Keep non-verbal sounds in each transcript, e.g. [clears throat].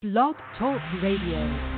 Blog Talk Radio.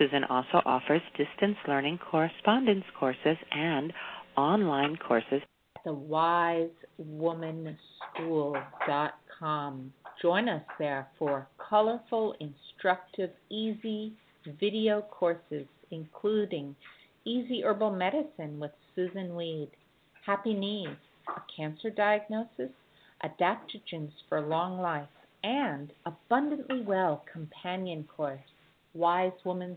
Susun also offers distance learning correspondence courses and online courses. At the wisewomanschool.com. Join us there for colorful, instructive, easy video courses, including Easy Herbal Medicine with Susun Weed, Happy Knees, a cancer diagnosis, adaptogens for long life, and Abundantly Well companion course, Wise Woman's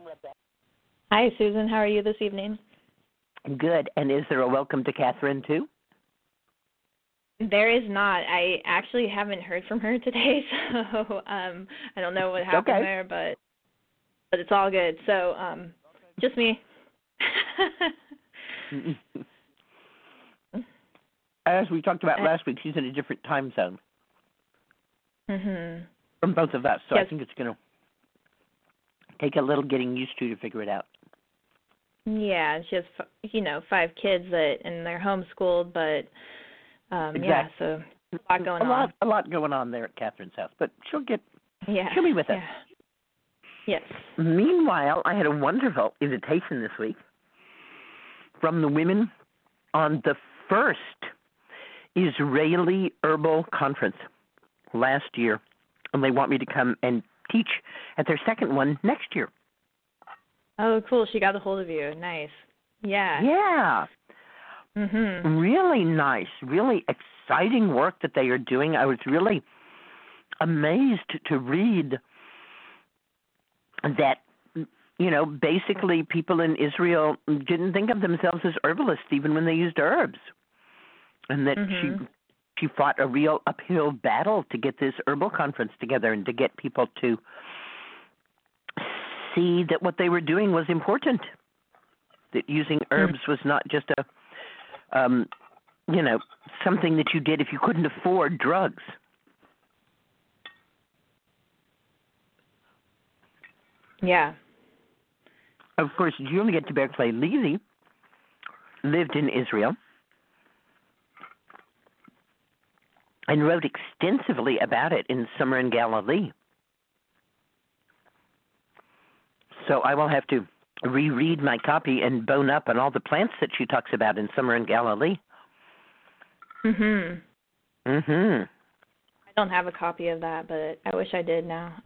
Hi, Susun. How are you this evening? Good. And is there a welcome to Catherine, too? There is not. I actually haven't heard from her [laughs] today, so um, I don't know what happened okay. there, but but it's all good. So um, just me. [laughs] As we talked about last week, she's in a different time zone mhm. from both of us, so Yes. I think it's going to take a little getting used to to figure it out. Yeah, she has f- you know five kids that and they're homeschooled, but um, yeah, so a lot going a lot, on. a lot going on there at Catherine's house, but she'll get Yeah, she'll be with us. yeah. Yes. Meanwhile, I had a wonderful invitation this week from the women on the first Israeli Herbal Conference last year, and they want me to come and teach at their second one next year. Oh, cool. She got a hold of you. Nice. Yeah. Yeah, Mhm. really nice, really exciting work that they are doing. I was really amazed to read that you know, basically people in Israel didn't think of themselves as herbalists even when they used herbs. And that Mhm. she she fought a real uphill battle to get this herbal conference together and to get people to see that what they were doing was important. That using herbs was not just a um you know, something that you did if you couldn't afford drugs. Yeah. Of course, Juliette de Bairacli Levy lived in Israel and wrote extensively about it in Summer in Galilee. So I will have to reread my copy and bone up on all the plants that she talks about in Summer in Galilee. Mhm. Mhm. I don't have a copy of that, but I wish I did now. [laughs]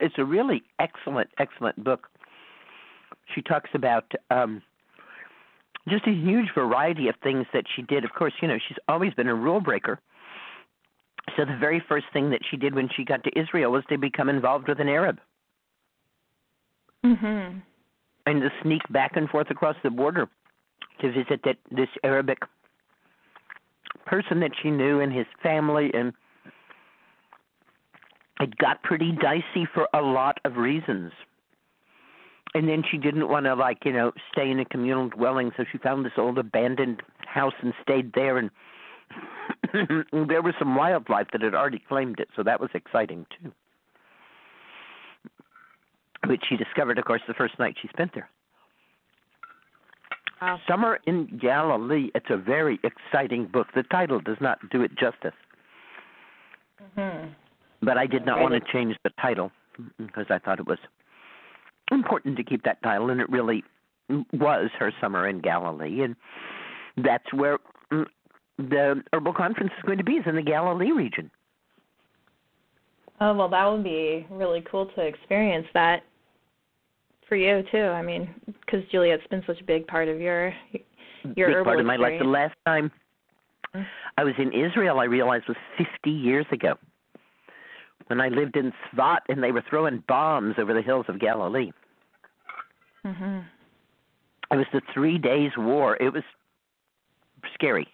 it's a really excellent, excellent book. She talks about um, just a huge variety of things that she did. Of course, you know, she's always been a rule breaker. So the very first thing that she did when she got to Israel was to become involved with an Arab mhm. and to sneak back and forth across the border to visit that this Arabic person that she knew and his family and it got pretty dicey for a lot of reasons. And then she didn't want to like, you know, stay in a communal dwelling, so she found this old abandoned house and stayed there and [coughs] there was some wildlife that had already claimed it, so that was exciting too. Which she discovered, of course, the first night she spent there. Wow. Summer in Galilee. It's a very exciting book. The title does not do it justice, Mhm. but I did not want to change the title because I thought it was important to keep that title, and it really was her Summer in Galilee, and that's where mm, the herbal conference is going to be. Is in the Galilee region. Oh well, that would be really cool to experience that for you too. I mean, because Juliette's been such a big part of your your Big herbal part of my life. The last time Mm. I was in Israel, I realized was 50 years ago. When I lived in Tsfat and they were throwing bombs over the hills of Galilee. Mm-hmm. It was the three days war. It was scary.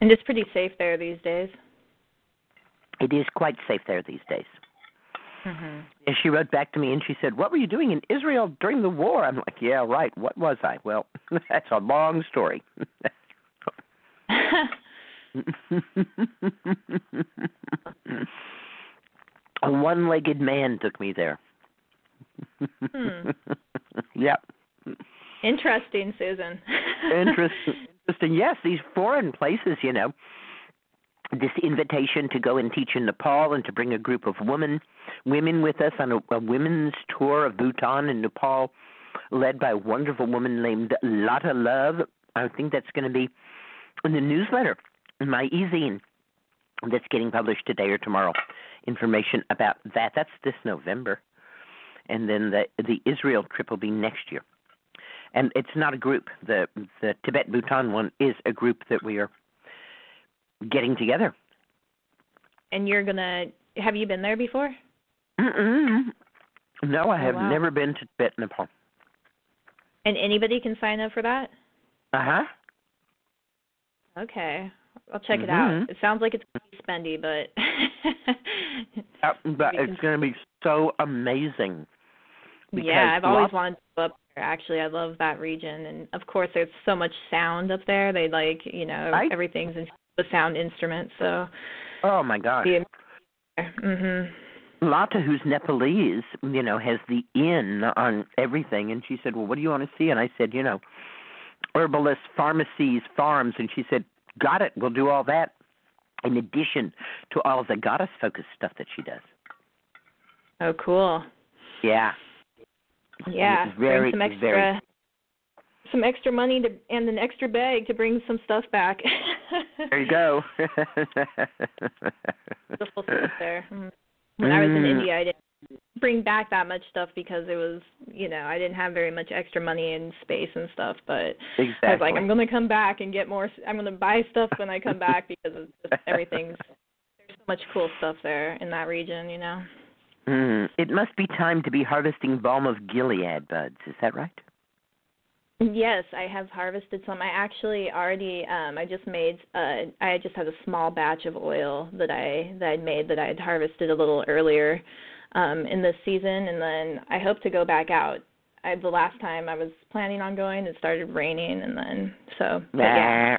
And it's pretty safe there these days. It is quite safe there these days. Mhm. And she wrote back to me and she said, What were you doing in Israel during the war? I'm like, Yeah, right. What was I? Well, [laughs] that's a long story. [laughs] a one legged man took me there. Hmm. [laughs] Yep. Interesting, Susun. Interesting. Interesting. Yes, these foreign places, you know. This invitation to go and teach in Nepal and to bring a group of women women with us on a, a women's tour of Bhutan and Nepal, led by a wonderful woman named Lotta Love. I think that's going to be in the newsletter, in my e-zine that's getting published today or tomorrow. Information about that. That's this November, and then the the Israel trip will be next year. And it's not a group. The the Tibet Bhutan one is a group that we are getting together. and you're gonna have you been there before? Mm-mm. No, I Oh, have wow. never been to Tibet, Nepal. And anybody can sign up for that? Uh huh. Okay. I'll check it Mhm. out. It sounds like it's gonna be spendy, but [laughs] Uh, [laughs] but it's to be so amazing. yeah, I've always wanted to go up there. Actually, I love that region, and of course, there's so much sound up there. They like, you know, Right. everything's in the sound instrument. So, Oh my gosh. be mhm. Lata, who's Nepalese, you know, has the in on everything. And she said, Well, what do you want to see? And I said, You know, herbalists, pharmacies, farms. And she said, Got it. We'll do all that in addition to all of the goddess focused stuff that she does. Oh, cool. Yeah. Yeah, very, bring some extra, very- some extra money to and an extra bag to bring some stuff back. [laughs] There you go. [laughs] Beautiful stuff there. Mm. When I was in Mm. India, I didn't bring back that much stuff because it was, you know, I didn't have very much extra money and space and stuff. But exactly. I was like, I'm going to come back and get more. I'm going to buy stuff when I come back because it's just [laughs] everything's. There's so much cool stuff there in that region, you know. Mm, it must be time to be harvesting balm of Gilead buds. Is that right? Yes, I have harvested some. I actually already um I just made uh I just had a small batch of oil that I that I'd made that I had harvested a little earlier um in this season and then I hope to go back out. I the last time I was planning on going it started raining and then so but yeah.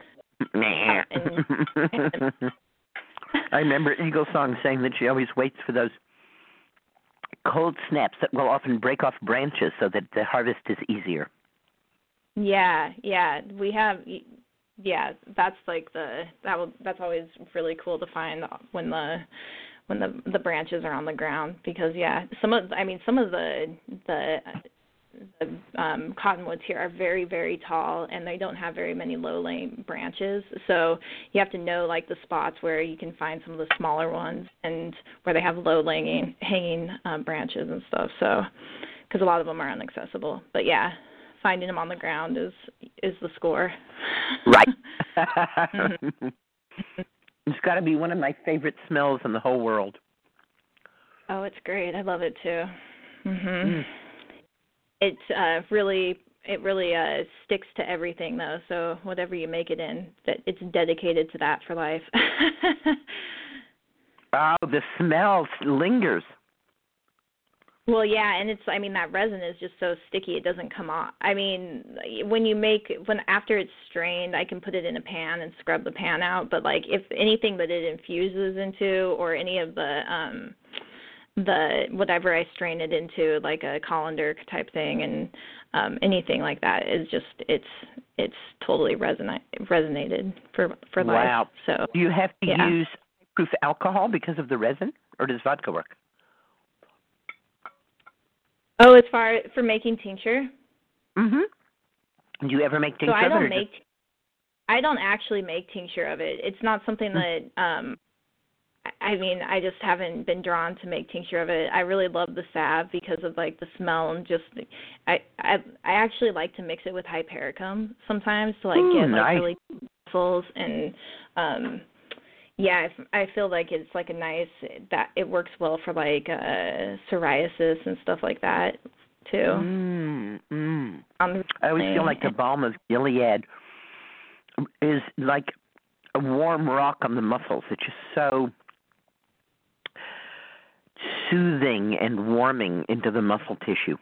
Nah. And- [laughs] [laughs] I remember Eagle Song saying that she always waits for those cold snaps that will often break off branches so that the harvest is easier. Yeah, yeah, we have. Yeah, that's like the that will that's always really cool to find when the when the the branches are on the ground because yeah, some of I mean some of the the the um cottonwoods here are very very tall and they don't have very many low laying branches so you have to know like the spots where you can find some of the smaller ones and where they have low laying hanging um branches and stuff so because a lot of them are inaccessible but yeah finding them on the ground is is the score. Right. [laughs] Mm-hmm. it's got to be one of my favorite smells in the whole world. Oh, it's great. I love it too. Mhm. Mm. It uh really it really uh sticks to everything though. So whatever you make it in, that it's dedicated to that for life. [laughs] Oh, the smell lingers. Well, yeah, and it's I mean that resin is just so sticky it doesn't come off. I mean, when you make when after it's strained, I can put it in a pan and scrub the pan out, but like if anything that it infuses into or any of the um the whatever I strain it into like a colander type thing and um anything like that is just it's it's totally resonate resonated for for life. Wow. So Do you have to Yeah. use proof alcohol because of the resin, or does vodka work? Oh, as far as for making tincture? Mm-hmm. Do you ever make tincture so I of it, or don't just- make I don't actually make tincture of it. It's not something that um I- I mean, I just haven't been drawn to make tincture of it. I really love the salve because of like the smell and just I I I actually like to mix it with hypericum sometimes to like Ooh, get like nice. really muscles and um yeah, I f- I feel like it's like a nice that it works well for like uh psoriasis and stuff like that too. Mm, mm. The I always feel like the balm of Gilead is like a warm rock on the muscles. It's just so soothing and warming into the muscle tissue.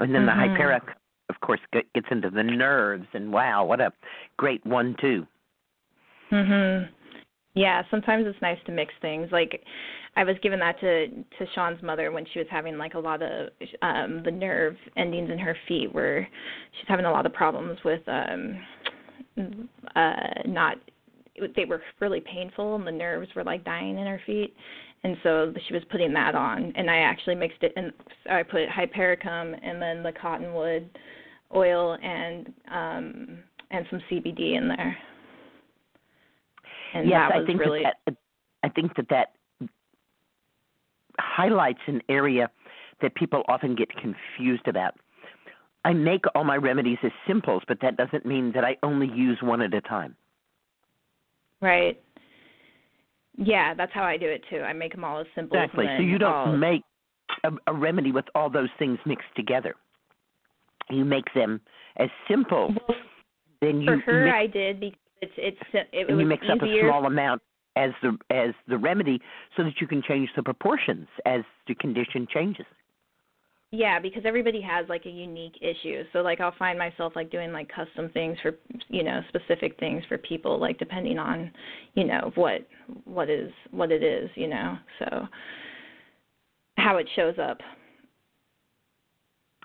And then Mhm. the hyperic, of course, gets into the nerves. And wow, what a great one-two. Mhm. Yeah, sometimes it's nice to mix things. Like I was given that to to Sean's mother when she was having like a lot of um the nerve endings in her feet where she's having a lot of problems with um uh not they were really painful and the nerves were like dying in her feet and so she was putting that on and I actually mixed it and I put hypericum and then the cottonwood oil and um and some CBD in there. And yes, I think really that, that I think that that highlights an area that people often get confused about. I make all my remedies as simples, but that doesn't mean that I only use one at a time. right. Yeah, that's how I do it too. I make them all as simple Exactly. as So you don't all, make a, a remedy with all those things mixed together. You make them as simple. Well, Then for you her, mix, I did because it's it's it, it and was you mix up a small amount as the as the remedy, so that you can change the proportions as the condition changes. Yeah, because everybody has like a unique issue. So like I'll find myself like doing like custom things for you know specific things for people like depending on you know what what is what it is you know so how it shows up.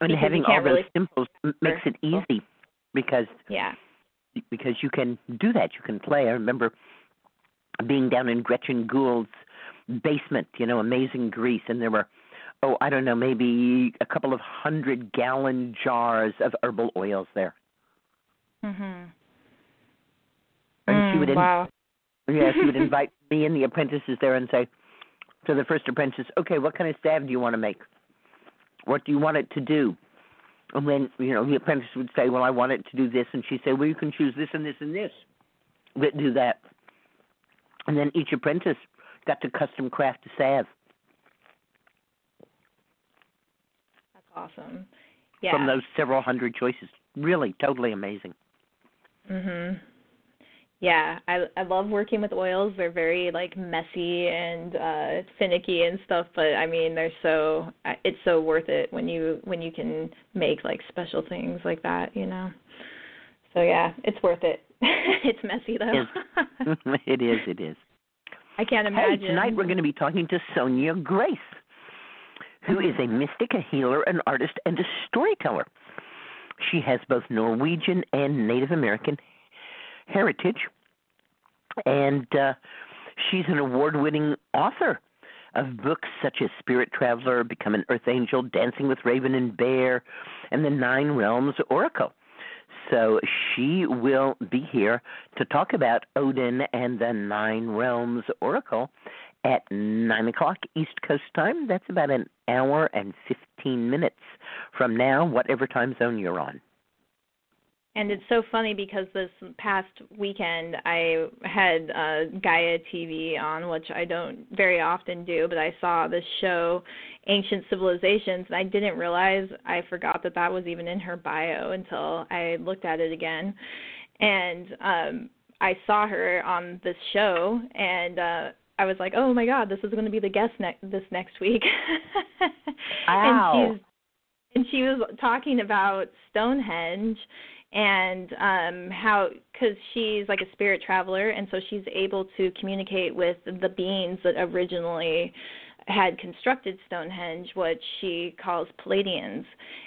And Because having all those really- simples m- makes it easy because Yeah. Because you can do that. You can play. I remember being down in Gretchen Gould's basement, you know, amazing Greece, and there were, oh, I don't know, maybe a couple of hundred gallon jars of herbal oils there. Mhm. And she would, in, Mm, wow. yeah, she would [laughs] invite me and the apprentices there and say to the first apprentice, okay, what kind of salve do you want to make? What do you want it to do? And when, you know, the apprentice would say, Well, I want it to do this. And she'd say, Well, you can choose this and this and this that do that. And then each apprentice got to custom craft a salve. That's awesome. Yeah. From those several hundred choices. Really, totally amazing. Mhm. Yeah, I I love working with oils. They're very like messy and uh finicky and stuff, but I mean, they're so it's so worth it when you when you can make like special things like that, you know. So yeah, it's worth it. [laughs] it's messy though. it is. [laughs] It is. [laughs] I can't imagine. Hey, tonight we're going to be talking to Sonja Grace, who is a mystic, a healer, an artist, and a storyteller. She has both Norwegian and Native American heritage, and uh, she's an award winning author of books such as Spirit Traveler, Become an Earth Angel, Dancing with Raven and Bear, and The Nine Realms Oracle. So she will be here to talk about Odin and the Nine Realms Oracle at 9 o'clock East Coast time. That's about an hour and 15 minutes from now, whatever time zone you're on. And it's so funny because this past weekend I had uh, Gaia TV on, which I don't very often do, but I saw this show, Ancient Civilizations, and I didn't realize I forgot that that was even in her bio until I looked at it again. And um I saw her on this show, and uh I was like, "Oh my God, this is going to be the guest ne- this next week." [laughs] wow. and she's and she was talking about Stonehenge and um how cuz she's like a spirit traveler and so she's able to communicate with the beings that originally had constructed Stonehenge what she calls Pleiadians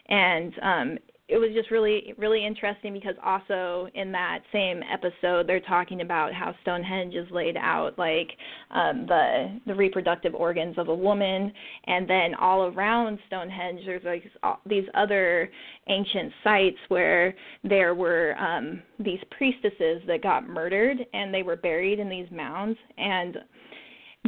and um it was just really really interesting because also in that same episode they're talking about how Stonehenge is laid out like um the the reproductive organs of a woman. And then all around Stonehenge there's like these other ancient sites where there were um these priestesses that got murdered and they were buried in these mounds. And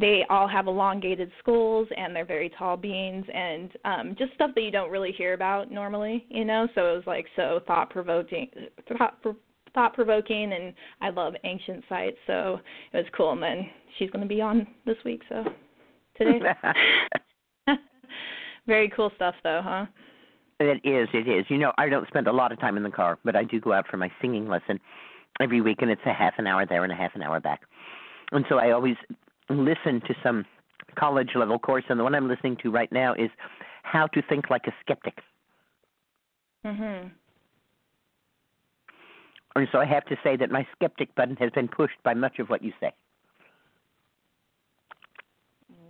they all have elongated skulls and they're very tall beings and um just stuff that you don't really hear about normally you know? So it was like so thought provoking thought thought provoking and I love ancient sites so it was cool. And then she's going to be on this week so today. [laughs] Very cool stuff though huh? It is it is. You know I don't spend a lot of time in the car but I do go out for my singing lesson every week and it's a half an hour there and a half an hour back. And so I always listen to some college level course, and the one I'm listening to right now is How to Think Like a Skeptic. Mhm. And so I have to say that my skeptic button has been pushed by much of what you say.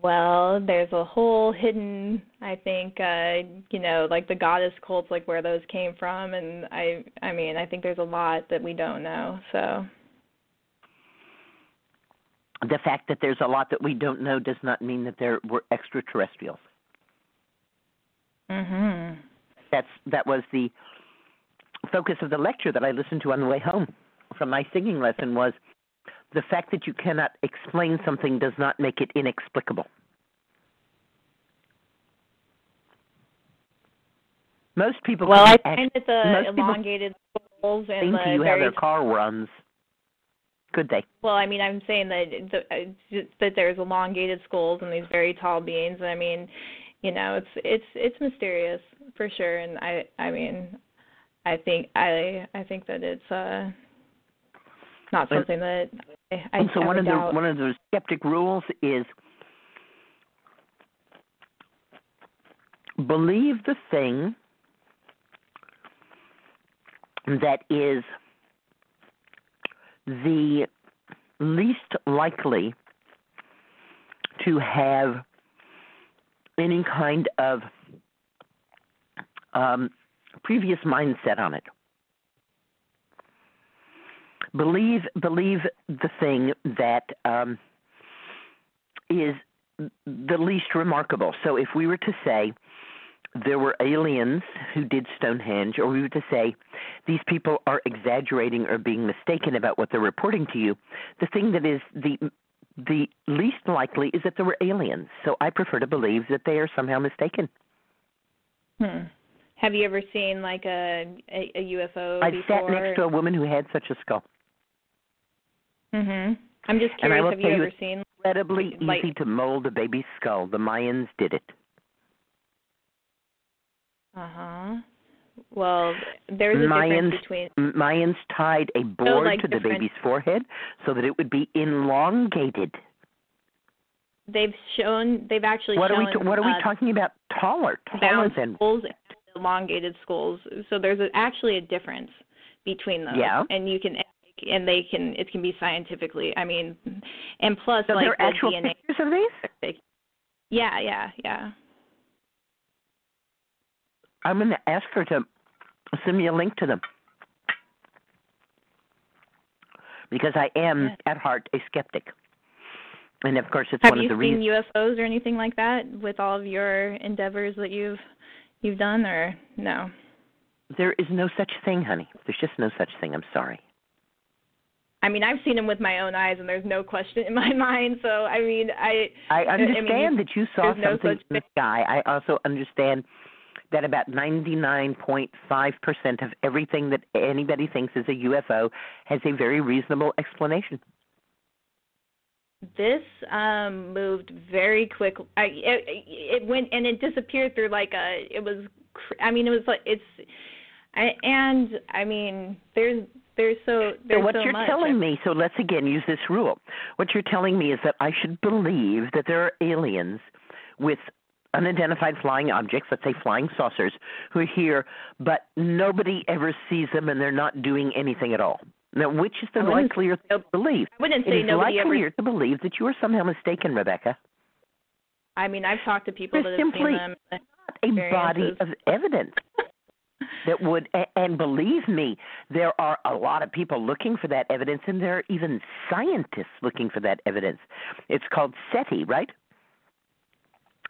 Well, there's a whole hidden, I think, uh, you know, like the goddess cults, like where those came from, and I, I mean, I think there's a lot that we don't know. So the fact that there's a lot that we don't know does not mean that there were extraterrestrials. Mhm. That's that was the focus of the lecture that I listened to on the way home from my singing lesson was the fact that you cannot explain something does not make it inexplicable. Most people well, I find that the elongated skulls and the to you how their car runs could they? Well, I mean, I'm saying that the, that there's elongated skulls and these very tall beings. I mean, you know, it's it's it's mysterious for sure. And I I mean, I think I I think that it's uh not something that I, I and so one of the one of the skeptic rules is believe the thing that is the least likely to have any kind of um, previous mindset on it. Believe believe the thing that um, is the least remarkable. So if we were to say there were aliens who did Stonehenge, or we were to say these people are exaggerating or being mistaken about what they're reporting to you, the thing that is the the least likely is that there were aliens. So I prefer to believe that they are somehow mistaken. Hmm. Have you ever seen like a a, a UFO I sat next to a woman who had such a skull. Mhm. I'm just curious. Have you ever seen? Incredibly Like- easy to mold a baby's skull. The Mayans did it. Uh huh. Well, there's a Mayans, difference between Mayans tied a board like to the baby's forehead so that it would be elongated. they've shown they've actually What are shown we? T- what are we uh, talking about? Taller, taller than skulls and elongated skulls. So there's a, actually a difference between those. Yeah. And you can and they can it can be scientifically. I mean, and plus So like there the are actual DNA. pictures of these. Yeah, yeah, yeah. I'm going to ask her to send me a link to them because I am Yeah. at heart a skeptic, and of course it's Have one of the reasons. Have you seen. UFOs or anything like that with all of your endeavors that you've you've done or no? There is no such thing, honey. There's just no such thing. I'm sorry. I mean, I've seen them with my own eyes, and there's no question in [laughs] my mind. So, I mean, I I I mean, understand that you saw no something such in the sky. I also understand that about 99.5% of everything that anybody thinks is a UFO has a very reasonable explanation. this um moved very quick. I it, it went and it disappeared through like a. It was. cr- I mean, it was like it's. I and I mean, there's there's so there's so what so you're much. telling me, so let's again use this rule. What you're telling me is that I should believe that there are aliens with unidentified flying objects, let's say flying saucers, who are here, but nobody ever sees them and they're not doing anything at all. Now, which is the likelier thing to believe? I wouldn't say is nobody ever. likelier to believe that you are somehow mistaken, Rebecca. I mean, I've talked to people There's that have simply seen them. not A body of evidence [laughs] that would, and believe me, there are a lot of people looking for that evidence, and there are even scientists looking for that evidence. It's called SETI, right?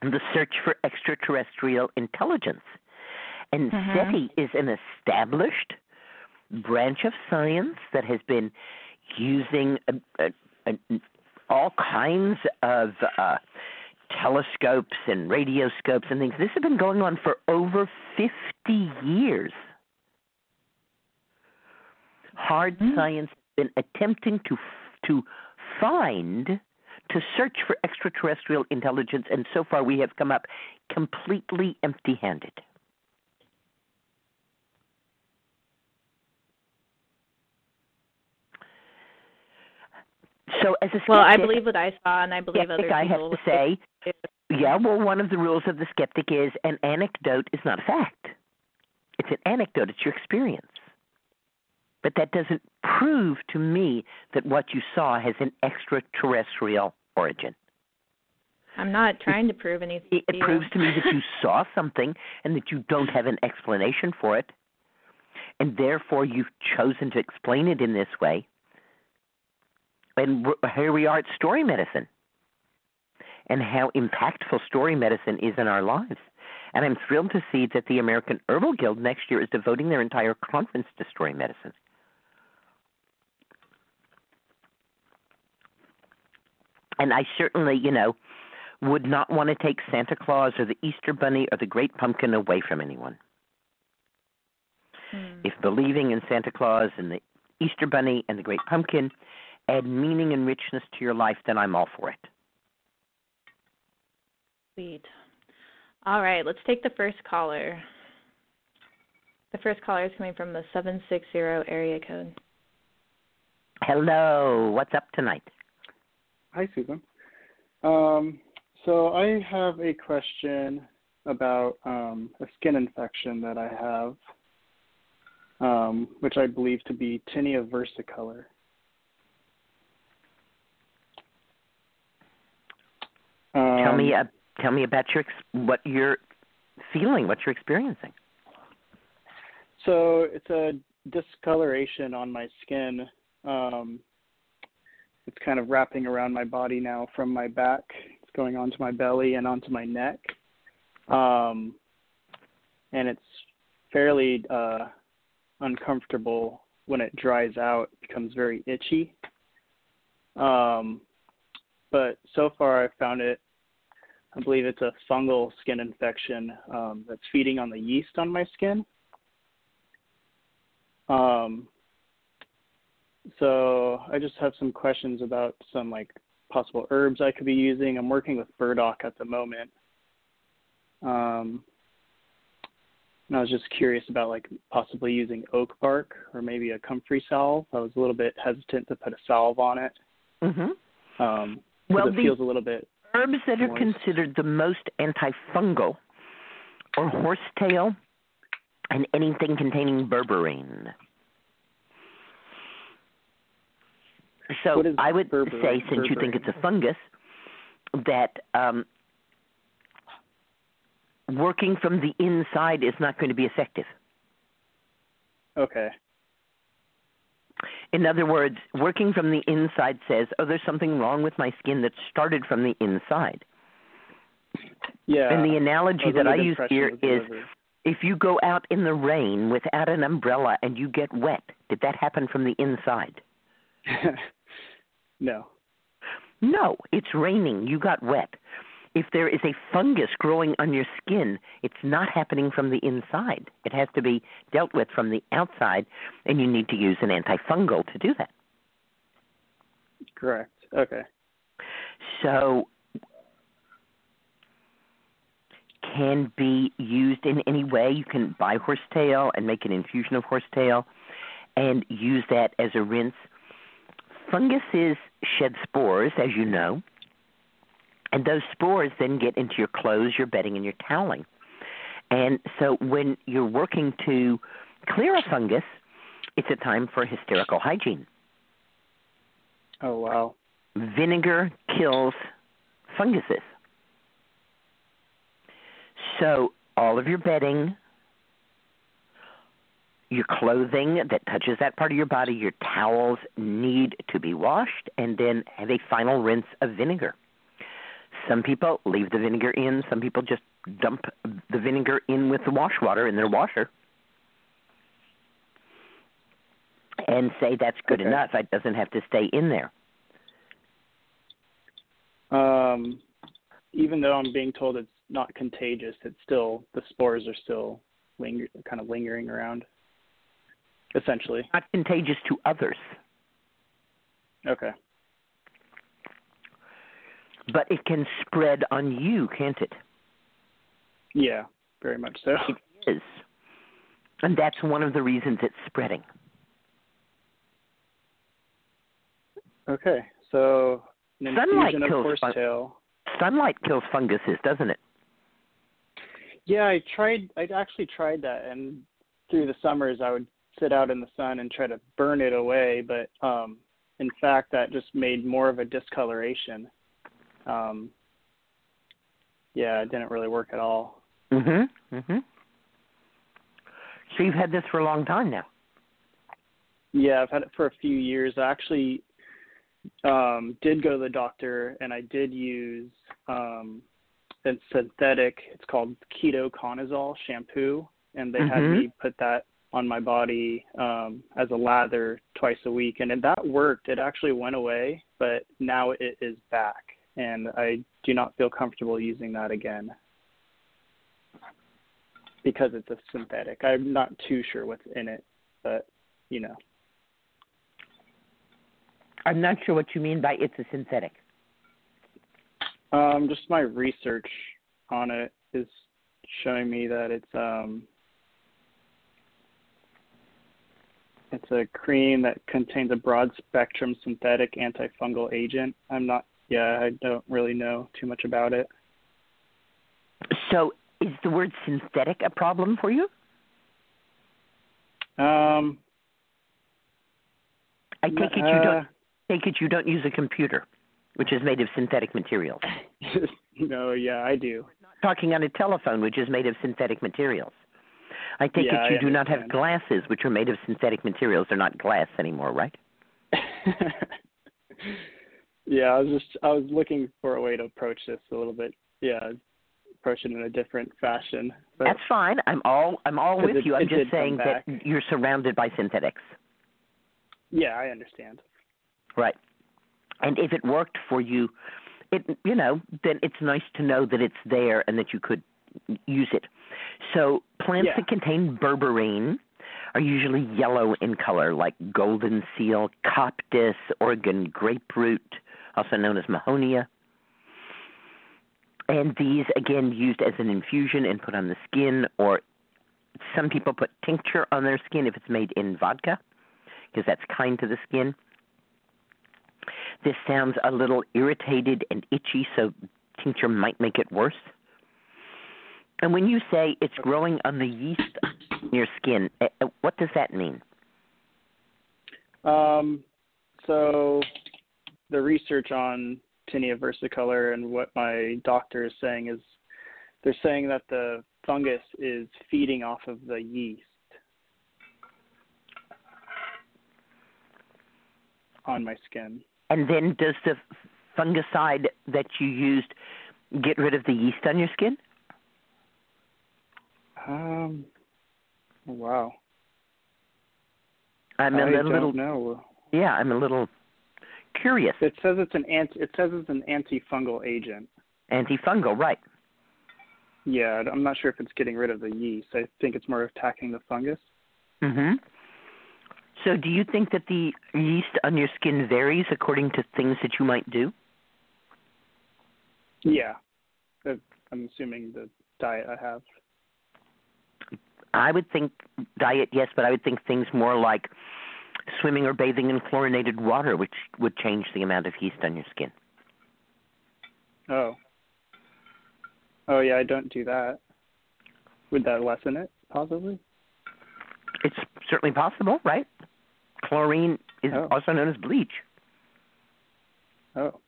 The Search for Extraterrestrial Intelligence. And Mhm. SETI is an established branch of science that has been using uh, uh, uh, all kinds of uh, telescopes and radioscopes and things. This has been going on for over 50 years. Hard Mm. science has been attempting to to find to search for extraterrestrial intelligence and so far we have come up completely empty-handed. So as a skeptic, Well, I believe what I saw, and I believe other I have to say, yeah, well, one of the rules of the skeptic is an anecdote is not a fact. It's an anecdote, it's your experience. But that doesn't prove to me that what you saw has an extraterrestrial origin. I'm not trying to prove anything. It, it proves to me that you [laughs] saw something and that you don't have an explanation for it. And therefore, you've chosen to explain it in this way. And here we are at story medicine and how impactful story medicine is in our lives. And I'm thrilled to see that the American Herbal Guild next year is devoting their entire conference to story medicine. And I certainly, you know, would not want to take Santa Claus or the Easter Bunny or the Great Pumpkin away from anyone. Hmm. If believing in Santa Claus and the Easter Bunny and the Great Pumpkin add meaning and richness to your life, then I'm all for it. Sweet. All right, let's take the first caller. The first caller is coming from the 760 area code. Hello, what's up tonight? Hi, Susun. Um, so I have a question about um, a skin infection that I have, um, which I believe to be tinea versicolor. Um, tell me, uh, tell me about your ex- what you're feeling, what you're experiencing. So it's a discoloration on my skin. Um, it's kind of wrapping around my body now from my back. It's going onto my belly and onto my neck. Um, and it's fairly uh, uncomfortable when it dries out. It becomes very itchy. Um, but so far, I've found it. I believe it's a fungal skin infection um, that's feeding on the yeast on my skin. Um, so I just have some questions about some like possible herbs I could be using. I'm working with burdock at the moment. Um, and I was just curious about like possibly using oak bark or maybe a comfrey salve. I was a little bit hesitant to put a salve on it. Mhm. Um, Well, it the- feels a little bit. Herbs that are considered the most antifungal are horsetail and anything containing berberine. So I would berberine? say, since you think it's a fungus, that um, working from the inside is not going to be effective. Okay. In other words, working from the inside says, oh, there's something wrong with my skin that started from the inside. Yeah. and the analogy that I use here is if you go out in the rain without an umbrella and you get wet, did that happen from the inside? [laughs] no. No, it's raining. You got wet. If there is a fungus growing on your skin, it's not happening from the inside. It has to be dealt with from the outside, and you need to use an antifungal to do that. Correct. Okay. So, can be used in any way. You can buy horsetail and make an infusion of horsetail and use that as a rinse. Funguses shed spores, as you know, and those spores then get into your clothes, your bedding, and your toweling. And so when you're working to clear a fungus, it's a time for hysterical hygiene. Oh wow. Vinegar kills funguses. So all of your bedding, your clothing that touches that part of your body, your towels need to be washed and then have a final rinse of vinegar. Some people leave the vinegar in, some people just dump the vinegar in with the wash water in their washer and say that's good Okay. enough. It doesn't have to stay in there. Um, even though I'm being told it's not contagious, it's still the spores are still linger, kind of lingering around. Essentially. Not contagious to others, Okay. but it can spread on you, can't it? Yeah, very much so. It is. And that's one of the reasons it's spreading. Okay. So Sunlight kills fun- Sunlight kills funguses, doesn't it? Yeah, I tried. I actually tried that, and through the summers, I would sit out in the sun and try to burn it away. But um, in fact, that just made more of a discoloration. Um, yeah, it didn't really work at all. Mhm. Mhm. So you've had this for a long time now. Yeah, I've had it for a few years. I actually um, did go to the doctor, and I did use um, a synthetic. It's called ketoconazole shampoo, and they had Mhm. me put that on my body um, as a lather twice a week, and it, that worked. It actually went away, but now it is back, and I do not feel comfortable using that again because it's a synthetic. I'm not too sure what's in it, but you know. I'm not sure what you mean by it's a synthetic. Um, just my research on it is showing me that it's um it's a cream that contains a broad spectrum synthetic antifungal agent. I'm not yeah, I don't really know too much about it. So is the word synthetic a problem for you? Um I take it you uh, don't take it you don't use a computer, which is made of synthetic materials. [laughs] no, yeah, I do. Talking on a telephone, which is made of synthetic materials. I take Yeah, it you I do not have glasses, which are made of synthetic materials. They're not glass anymore, right? [laughs] yeah, I was just I was looking for a way to approach this a little bit. Yeah, approach it in a different fashion. But That's fine. I'm all I'm all with it- you. I'm it just saying that you're surrounded by synthetics. yeah, I understand. Right. And if it worked for you, it you know, then it's nice to know that it's there and that you could use it. So plants Yeah. that contain berberine are usually yellow in color, like golden seal, coptis, Oregon grape root, also known as mahonia. And these again used as an infusion and put on the skin or some people put tincture on their skin if it's made in vodka, because that's kind to the skin. This sounds a little irritated and itchy, so tincture might make it worse. And when you say it's growing on the yeast in your skin, eh, eh, what does that mean? Um, so the research on tinea versicolor and what my doctor is saying is they're saying that the fungus is feeding off of the yeast on my skin. And then does the fungicide that you used get rid of the yeast on your skin? Um. Wow. I'm a I little, don't know. yeah, I'm a little curious. It says it's an anti. It says it's an antifungal agent. Antifungal, right? Yeah, I'm not sure if it's getting rid of the yeast. I think it's more attacking the fungus. Mhm. So, do you think that the yeast on your skin varies according to things that you might do? Yeah, I'm assuming the diet I have. I would think diet, yes, but I would think things more like swimming or bathing in chlorinated water, which would change the amount of yeast on your skin. Oh. Oh yeah, I don't do that. Would that lessen it possibly? It's certainly possible, right? Chlorine is Oh. also known as bleach. Oh.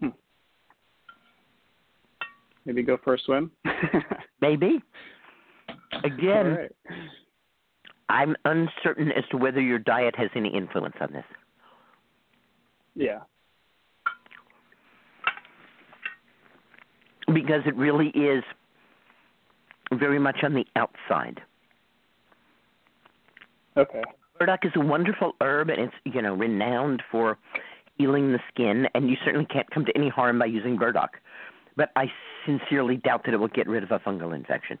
Hmm. Maybe go for a swim. [laughs] Maybe. Again, right. I'm uncertain as to whether your diet has any influence on this. Yeah. Because it really is very much on the outside. Okay. Burdock is a wonderful herb and it's, you know, renowned for healing the skin and you certainly can't come to any harm by using burdock. But I sincerely doubt that it will get rid of a fungal infection.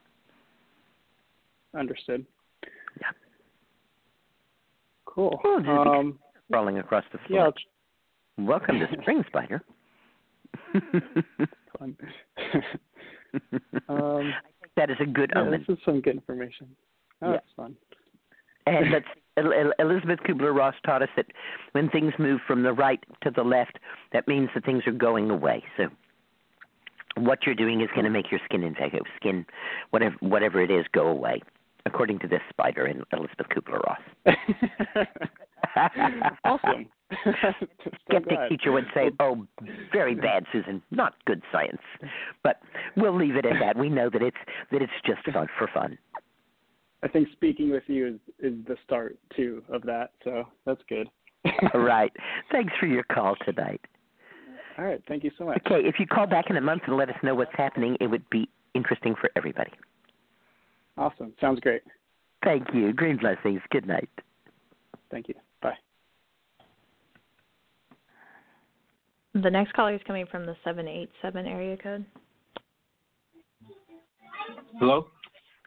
Understood. Yeah. Cool. Oh, Um, Crawling across the floor. I'll Welcome to Spring Spider. [laughs] fun. [laughs] um, that is a good yeah, omen. this is some good information. Oh, Yeah. that's fun. And [laughs] that's El- El- Elisabeth Kubler Ross taught us that when things move from the right to the left, that means that things are going away. So what you're doing is going to make your skin infected, skin whatever whatever it is go away, according to this spider in Elisabeth Kubler Ross. [laughs] awesome. [laughs] Skeptic glad. teacher would say, "Oh, very bad, Susun. Not good science." But we'll leave it at that. We know that it's that it's just fun for fun. I think speaking with you is is the start too of that, so that's good. All [laughs] right. Thanks for your call tonight. All right. Thank you so much. Okay, if you call back in a month and let us know what's happening, it would be interesting for everybody. Awesome. Sounds great. Thank you. Green blessings. Good night. Thank you. Bye. The next caller is coming from the 787 area code. Hello.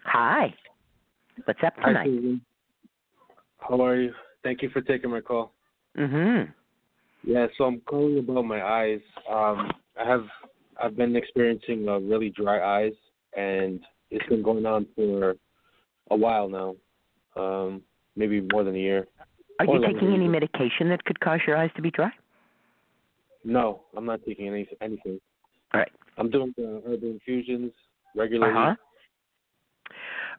Hi. What's up Hi, tonight? Susun. How are you? Thank you for taking my call. Mhm. Yeah, so I'm calling about my eyes. Um, I have I've been experiencing uh, really dry eyes, and it's been going on for a while now, um, maybe more than a year. Are you taking any medication that could cause your eyes to be dry? No, I'm not taking any anything. All right. I'm doing the herbal infusions regularly. Uh-huh.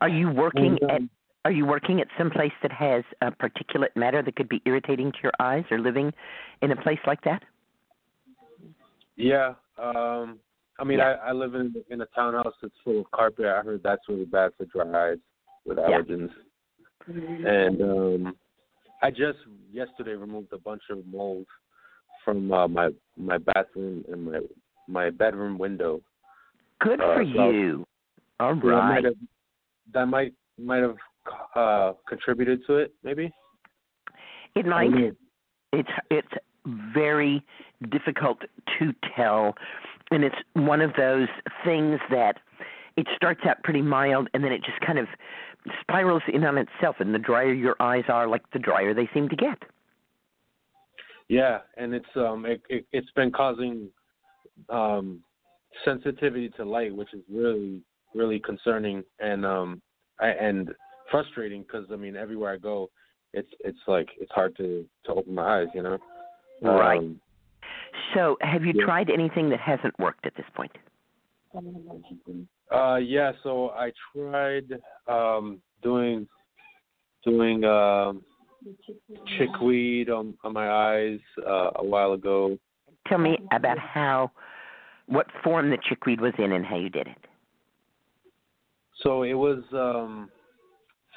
Are you working And, at um, are you working at some place that has a particulate matter that could be irritating to your eyes or living in a place like that? Yeah. Um I mean Yeah. I, I live in in a townhouse that's full of carpet. I heard that's really bad for dry eyes with Yeah. allergens. And um I just yesterday removed a bunch of mold from uh, my my bathroom and my my bedroom window. Good Uh, for so- you. All that might have that might might have uh contributed to it maybe. It might. don't it's it's very difficult to tell and it's one of those things that it starts out pretty mild and then it just kind of spirals in on itself and the drier your eyes are like the drier they seem to get Yeah, and it's um it, it it's been causing um sensitivity to light, which is really really concerning and um I, and frustrating because I mean everywhere I go, it's it's like it's hard to to open my eyes, you know. Right. Um, So, have you Yeah. tried anything that hasn't worked at this point? Uh, yeah. So I tried um, doing doing um, chickweed on on my eyes uh, a while ago. Tell me about how, what form the chickweed was in and how you did it. So it was um,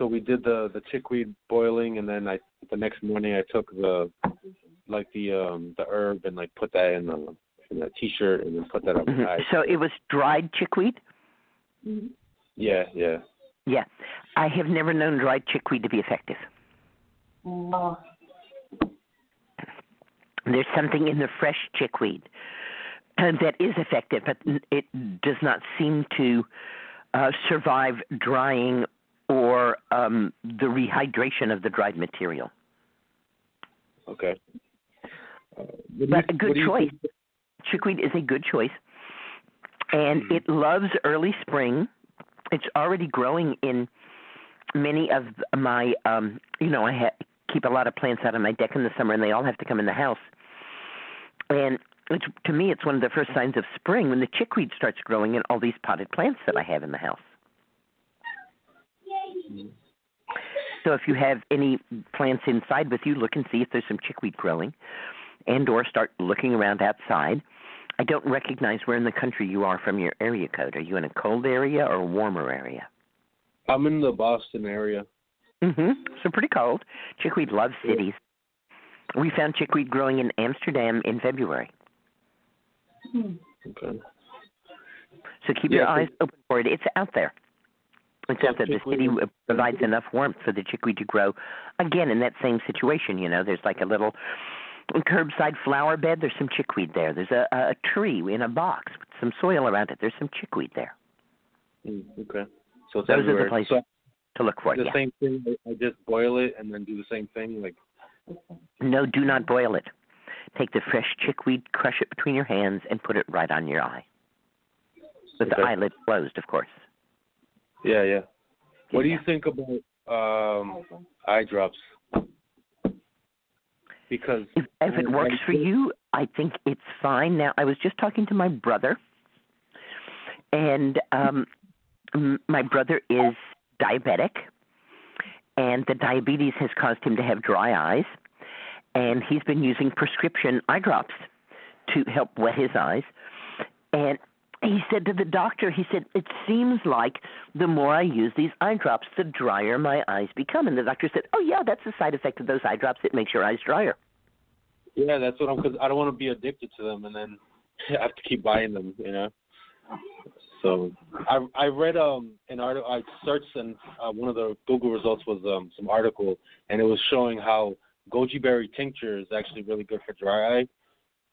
so we did the the chickweed boiling, and then I the next morning I took the like the um the herb and like put that in the in a t-shirt and then put that on Mhm. So it was dried chickweed? Yeah, yeah. Yeah. I have never known dried chickweed to be effective. There's something in the fresh chickweed that is effective, but it does not seem to uh, survive drying or um, the rehydration of the dried material. Okay. Uh, what But you- a good what do you choice. think- Chickweed is a good choice, and Mhm. it loves early spring. It's already growing in many of my, um, you know, I ha- keep a lot of plants out on my deck in the summer, and they all have to come in the house. And it's to me, it's one of the first signs of spring when the chickweed starts growing in all these potted plants that I have in the house. So if you have any plants inside with you, look and see if there's some chickweed growing, and or start looking around outside. I don't recognize where in the country you are from your area code. Are you in a cold area or a warmer area? I'm in the Boston area. Mm-hmm. So pretty cold. Chickweed loves cities. We found chickweed growing in Amsterdam in February. Okay. So keep Yeah, your eyes open for it. It's out there. Just that the city provides enough warmth for the chickweed to grow. Again, in that same situation, you know, there's like a little curbside flower bed. There's some chickweed there. There's a, a tree in a box with some soil around it. There's some chickweed there Mm, okay. So Those are the everywhere. places So to look for. the Yeah. same thing. I- I just boil it and then do the same thing. Like No, do not boil it. Take the fresh chickweed, crush it between your hands, and put it right on your eye. With the eyelid closed, of course. Yeah, yeah. What do you think about um eye drops? Because If, if it works for you, I think it's fine. Now, I was just talking to my brother, and um, m- my brother is diabetic, and the diabetes has caused him to have dry eyes, and he's been using prescription eye drops to help wet his eyes. And he said to the doctor, he said, it seems like the more I use these eye drops, the drier my eyes become. And the doctor said, oh, yeah, that's a side effect of those eye drops. It makes your eyes drier. Yeah, that's what I'm. Because I don't want to be addicted to them, and then I [laughs] have to keep buying them. You know. So I I read um an article. I searched and uh, one of the Google results was um some article, and it was showing how goji berry tincture is actually really good for dry eye.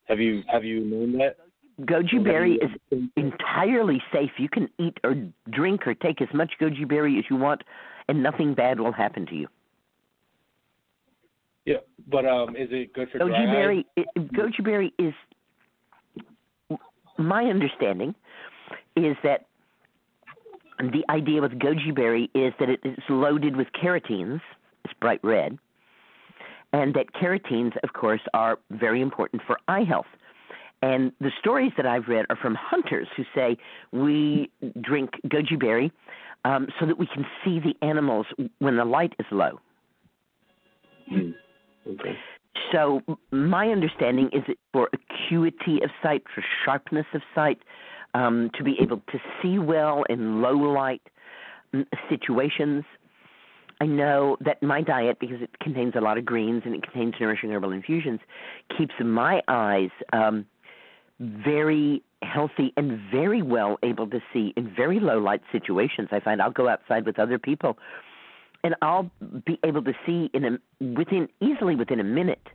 Have you have you known that? Goji berry is entirely safe. You can eat or drink or take as much goji berry as you want, and nothing bad will happen to you. Yeah, but um, is it good for Goji berry, it, goji berry is. My understanding is that the idea with goji berry is that it is loaded with carotenes. It's bright red, and that carotenes, of course, are very important for eye health. And the stories that I've read are from hunters who say we drink goji berry um, so that we can see the animals when the light is low. Mm. Okay. So my understanding is that for acuity of sight, for sharpness of sight, um, to be able to see well in low light situations. I know that my diet, because it contains a lot of greens and it contains nourishing herbal infusions, keeps my eyes um, very healthy and very well able to see in very low light situations. I find I'll go outside with other people and I'll be able to see in a within easily within a minute.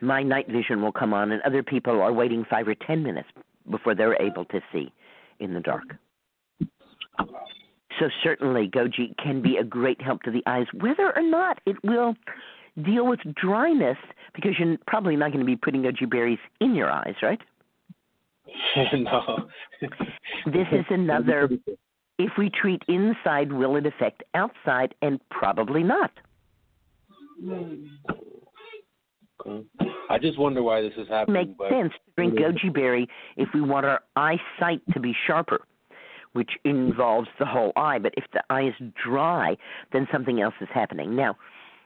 My night vision will come on, and other people are waiting five or ten minutes before they're able to see in the dark. So certainly, goji can be a great help to the eyes, whether or not it will deal with dryness, because you're probably not going to be putting goji berries in your eyes, right? [laughs] no. [laughs] This is another. [laughs] If we treat inside, will it affect outside? And probably not. Okay. I just wonder why this is happening. Makes sense to drink goji berry if we want our eyesight to be sharper, which involves the whole eye. But if the eye is dry, then something else is happening. Now,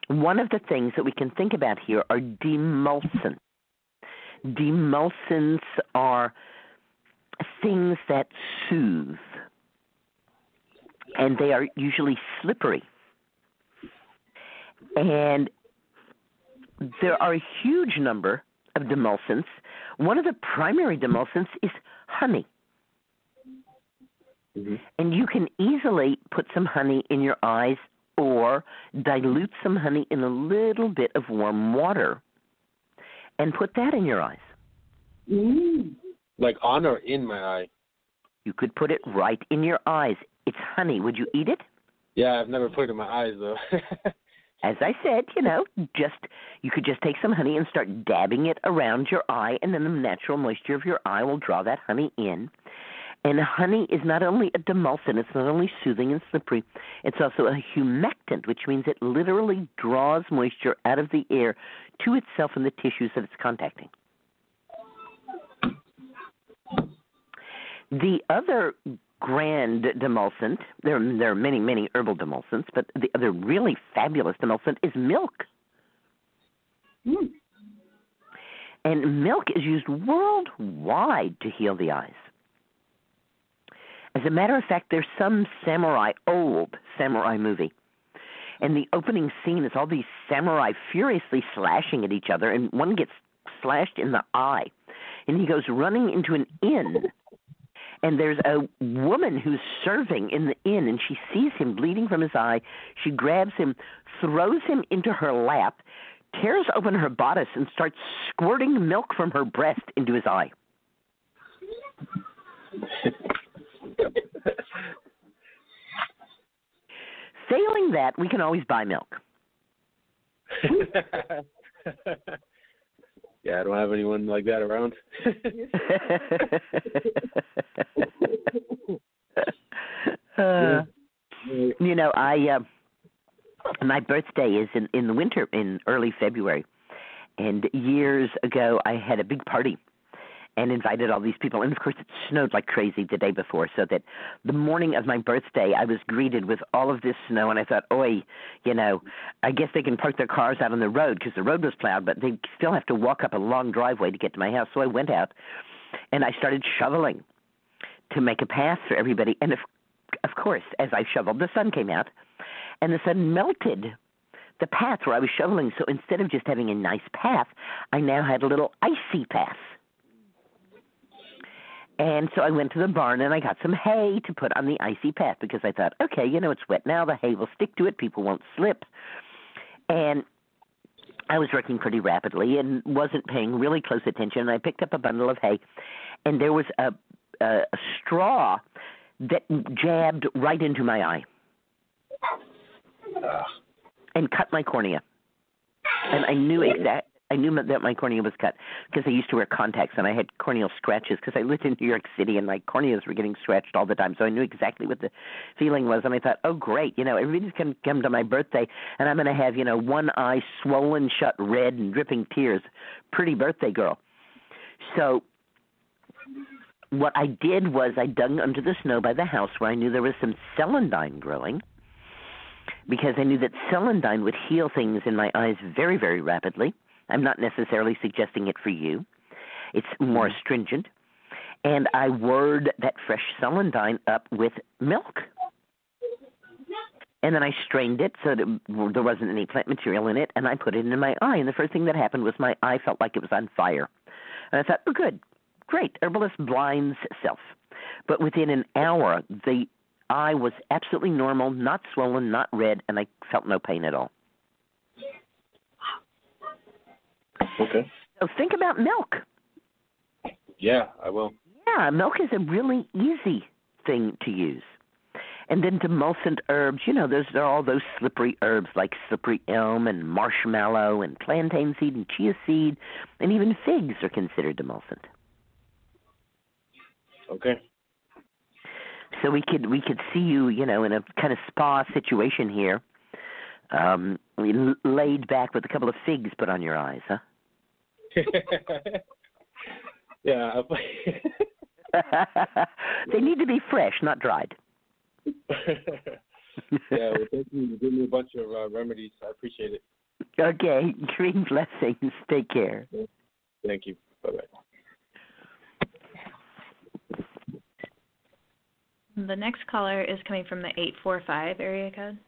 one of the things that we can think about here are demulcents. Demulcents are things that soothe, and they are usually slippery. And there are a huge number of demulcents. One of the primary demulcents is honey. Mhm. And you can easily put some honey in your eyes or dilute some honey in a little bit of warm water and put that in your eyes. Mm. like on or in my eye. You could put it right in your eyes. It's honey. Would you eat it? Yeah, I've never put it in my eyes though. [laughs] As I said, you know, just you could just take some honey and start dabbing it around your eye, and then the natural moisture of your eye will draw that honey in. And honey is not only a demulcent, it's not only soothing and slippery, it's also a humectant, which means it literally draws moisture out of the air to itself and the tissues that it's contacting. The other grand demulcent, there, there are many, many herbal demulcents, but the other really fabulous demulcent is milk. Mm. And milk is used worldwide to heal the eyes. As a matter of fact, there's some samurai, old samurai movie, and the opening scene is all these samurai furiously slashing at each other, and one gets slashed in the eye, and he goes running into an inn. And there's a woman who's serving in the inn, and she sees him bleeding from his eye. She grabs him, throws him into her lap, tears open her bodice, and starts squirting milk from her breast into his eye. [laughs] [laughs] Failing that, we can always buy milk. [laughs] yeah, I don't have anyone like that around. uh, [laughs] you know, I uh, my birthday is in in the winter in early February, and years ago I had a big party and invited all these people. And of course, it snowed like crazy the day before, so that the morning of my birthday, I was greeted with all of this snow. And I thought, oi, you know, I guess they can park their cars out on the road because the road was plowed, but they still have to walk up a long driveway to get to my house. So I went out and I started shoveling to make a path for everybody. And of, of course, as I shoveled, the sun came out, and the sun melted the path where I was shoveling. So instead of just having a nice path, I now had a little icy path. And so I went to the barn and I got some hay to put on the icy path because I thought, okay, you know, it's wet now. The hay will stick to it. People won't slip. And I was working pretty rapidly and wasn't paying really close attention. And I picked up a bundle of hay, and there was a, a, a straw that jabbed right into my eye ah. and cut my cornea. And I knew exact. I knew that my cornea was cut because I used to wear contacts and I had corneal scratches because I lived in New York City and my corneas were getting scratched all the time. So I knew exactly what the feeling was. And I thought, oh, great. You know, everybody's going to come to my birthday and I'm going to have, you know, one eye swollen shut, red, and dripping tears. Pretty birthday girl. So what I did was I dug under the snow by the house where I knew there was some celandine growing because I knew that celandine would heal things in my eyes very, very rapidly. I'm not necessarily suggesting it for you. It's more mm-hmm. astringent. And I whirred that fresh celandine up with milk. And then I strained it so that there wasn't any plant material in it, and I put it in my eye. And the first thing that happened was my eye felt like it was on fire. And I thought, oh, good, great, herbalist blinds self. But within an hour, the eye was absolutely normal, not swollen, not red, and I felt no pain at all. Okay. So think about milk. Yeah, I will. Yeah, milk is a really easy thing to use. And then demulcent herbs, you know, those are all those slippery herbs like slippery elm and marshmallow and plantain seed and chia seed, and even figs are considered demulcent. Okay. So we could we could see you, you know, in a kind of spa situation here, um, laid back with a couple of figs put on your eyes, huh? [laughs] yeah. [laughs] they need to be fresh, not dried. [laughs] yeah, well, thank you. You gave me a bunch of uh, remedies. I appreciate it. Okay, green blessings. Take care. Thank you. Bye bye. The next caller is coming from the 845 area code.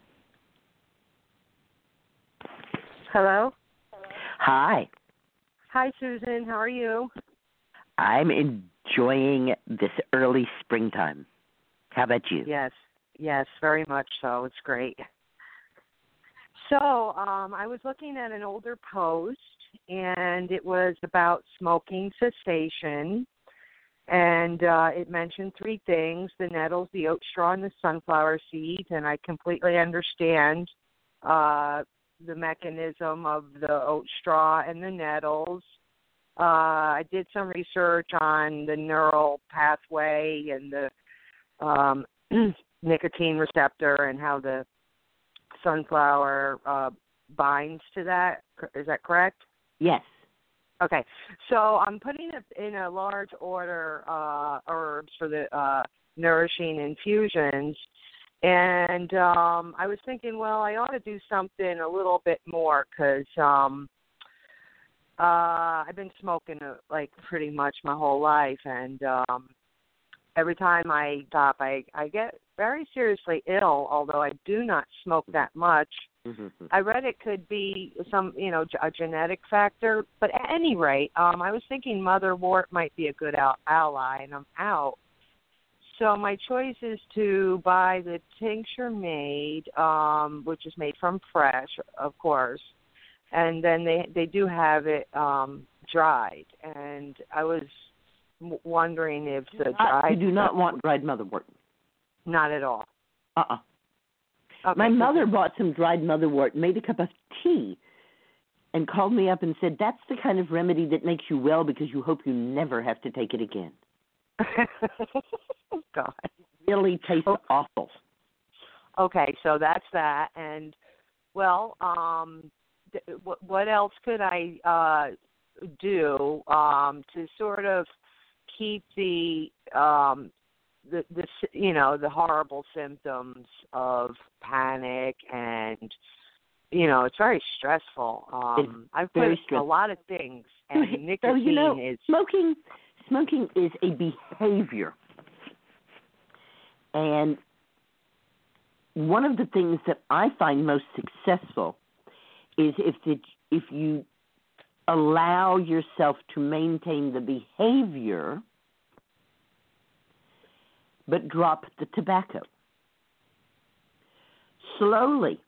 Hello. Hi. Hi, Susun. How are you? I'm enjoying this early springtime. How about you? Yes, yes, very much so. It's great. So, um, I was looking at an older post, and it was about smoking cessation and uh, it mentioned three things the nettles, the oat straw, and the sunflower seeds. And I completely understand uh, the mechanism of the oat straw and the nettles. Uh, I did some research on the neural pathway and the um, [clears throat] nicotine receptor and how the sunflower uh, binds to that. Is that correct? Yes. Okay, so I'm putting it in a large order uh, herbs for the uh, nourishing infusions, and um, I was thinking, well, I ought to do something a little bit more because um, uh, I've been smoking uh, like pretty much my whole life, and um, every time I stop, I I get very seriously ill. Although I do not smoke that much Mm-hmm. I read it could be some, you know, a genetic factor. But at any rate, um, I was thinking motherwort might be a good al- ally, and I'm out. So my choice is to buy the tincture made, um, which is made from fresh, of course, and then they they do have it um, dried. And I was w- wondering if the dried. You do not want dried motherwort. Not at all. Uh uh Okay, My so- mother bought some dried motherwort, made a cup of tea, and called me up and said, "That's the kind of remedy that makes you well because you hope you never have to take it again." [laughs] God. Really tastes Oh. awful. Okay, so that's that. And well, um, th- what what else could I uh, do um, to sort of keep the um, the the s- you know the horrible symptoms of panic and you know it's very stressful. Um, I've put a lot of things, So, [laughs] and so nicotine you know, is smoking. Smoking is a behavior, and one of the things that I find most successful is if the, if you allow yourself to maintain the behavior, but drop the tobacco slowly.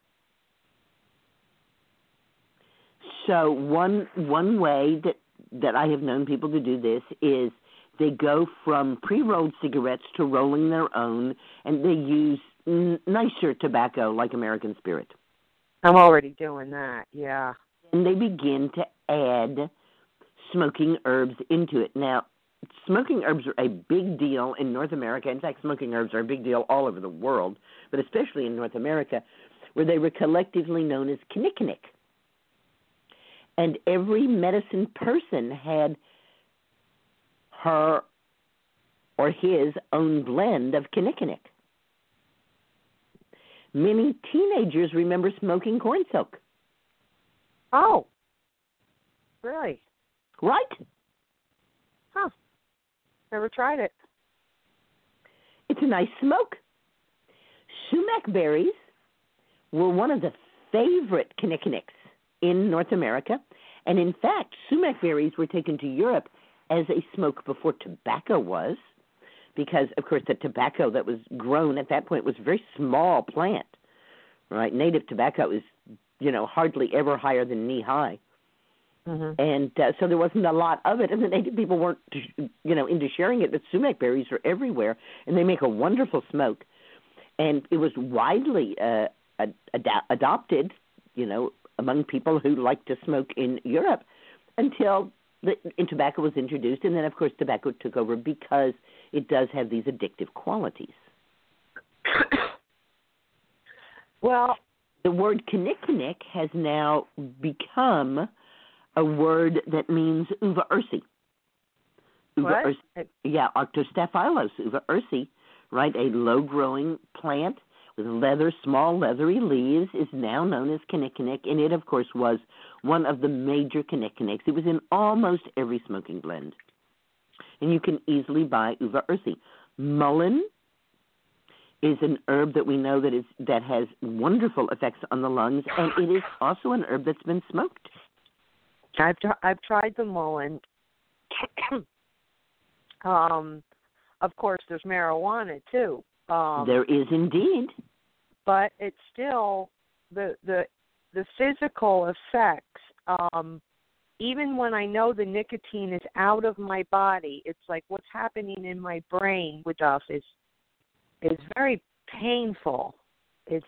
So one one way that that I have known people to do this is they go from pre-rolled cigarettes to rolling their own, and they use n- nicer tobacco like American Spirit. I'm already doing that. Yeah. And they begin to add smoking herbs into it. Now, smoking herbs are a big deal in North America. In fact, smoking herbs are a big deal all over the world, but especially in North America, where they were collectively known as kinnikinnick. And every medicine person had her or his own blend of kinnikinnick. Many teenagers remember smoking corn silk, Oh. Really? right? Huh. Never tried it. It's a nice smoke. Sumac berries were one of the favorite kinnikinnicks in North America, and in fact, sumac berries were taken to Europe as a smoke before tobacco was, because of course the tobacco that was grown at that point was a very small plant, right? Native tobacco is, you know, hardly ever higher than knee high Mm-hmm. and uh, so there wasn't a lot of it, and the native people weren't, you know, into sharing it. But sumac berries are everywhere, and they make a wonderful smoke. And it was widely uh, ad- ad- adopted, you know, among people who like to smoke in Europe, until the and tobacco was introduced, and then of course tobacco took over because it does have these addictive qualities. [coughs] well, the word kinnikinnick has now become a word that means uva ursi. Uva what? ursi. Yeah, Arctostaphylos uva ursi, right? A low-growing plant leather, small leathery leaves is now known as kinnikinnick, and it, of course, was one of the major kinnikinnicks. It was in almost every smoking blend, and you can easily buy uva ursi. Mullein is an herb that we know that is that has wonderful effects on the lungs, and it is also an herb that's been smoked. I've I've tried the mullein. [clears throat] um, of course, there's marijuana too. Um, there is indeed, but it's still the the the physical effects. Um, even when I know the nicotine is out of my body, it's like what's happening in my brain with stuff is is very painful. It's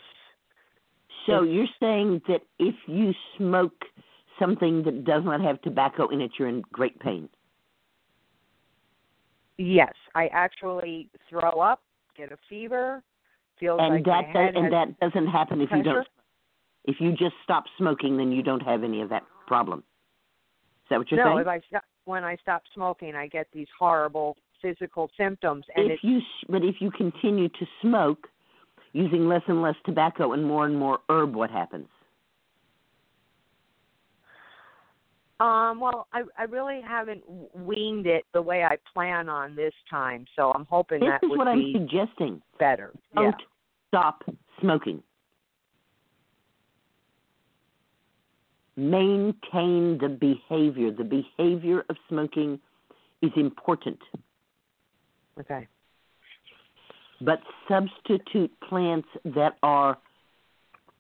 so it's, you're saying that if you smoke something that does not have tobacco in it, you're in great pain. Yes, I actually throw up, get a fever, feels and like that my head does, and that doesn't happen if you don't. If you just stop smoking, then you don't have any of that problem. Is that what you're no, saying? if I when I stop smoking, I get these horrible physical symptoms, and if you but if you continue to smoke using less and less tobacco and more and more herb what happens um well I I really haven't weaned it the way I plan on this time, so I'm hoping this that is would what i'm be suggesting better. don't Yeah. stop smoking maintain the behavior the behavior of smoking is important Okay. but substitute plants that are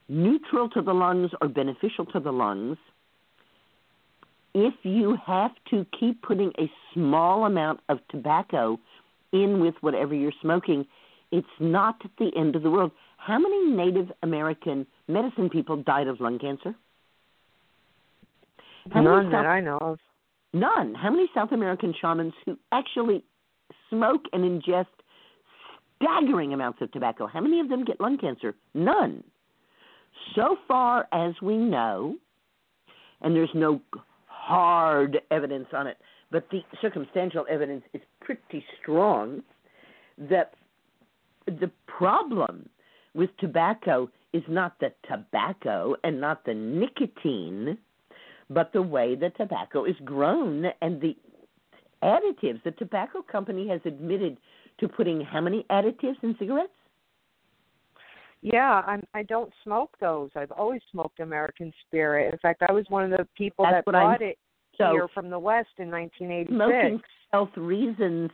neutral to the lungs or beneficial to the lungs. If you have to keep putting a small amount of tobacco in with whatever you're smoking, it's not the end of the world. How many Native American medicine people died of lung cancer? How None South- that I know of. None. How many South American shamans who actually smoke and ingest staggering amounts of tobacco? How many of them get lung cancer? None. So far as we know, and there's no hard evidence on it, but the circumstantial evidence is pretty strong that the problem with tobacco is not the tobacco and not the nicotine, but the way the tobacco is grown and the additives. The tobacco company has admitted to putting how many additives in cigarettes? Yeah, I'm I don't smoke those. I've always smoked American Spirit. In fact, I was one of the people That's that what I'm- bought it So here from the West in 1986. smoking for health reasons,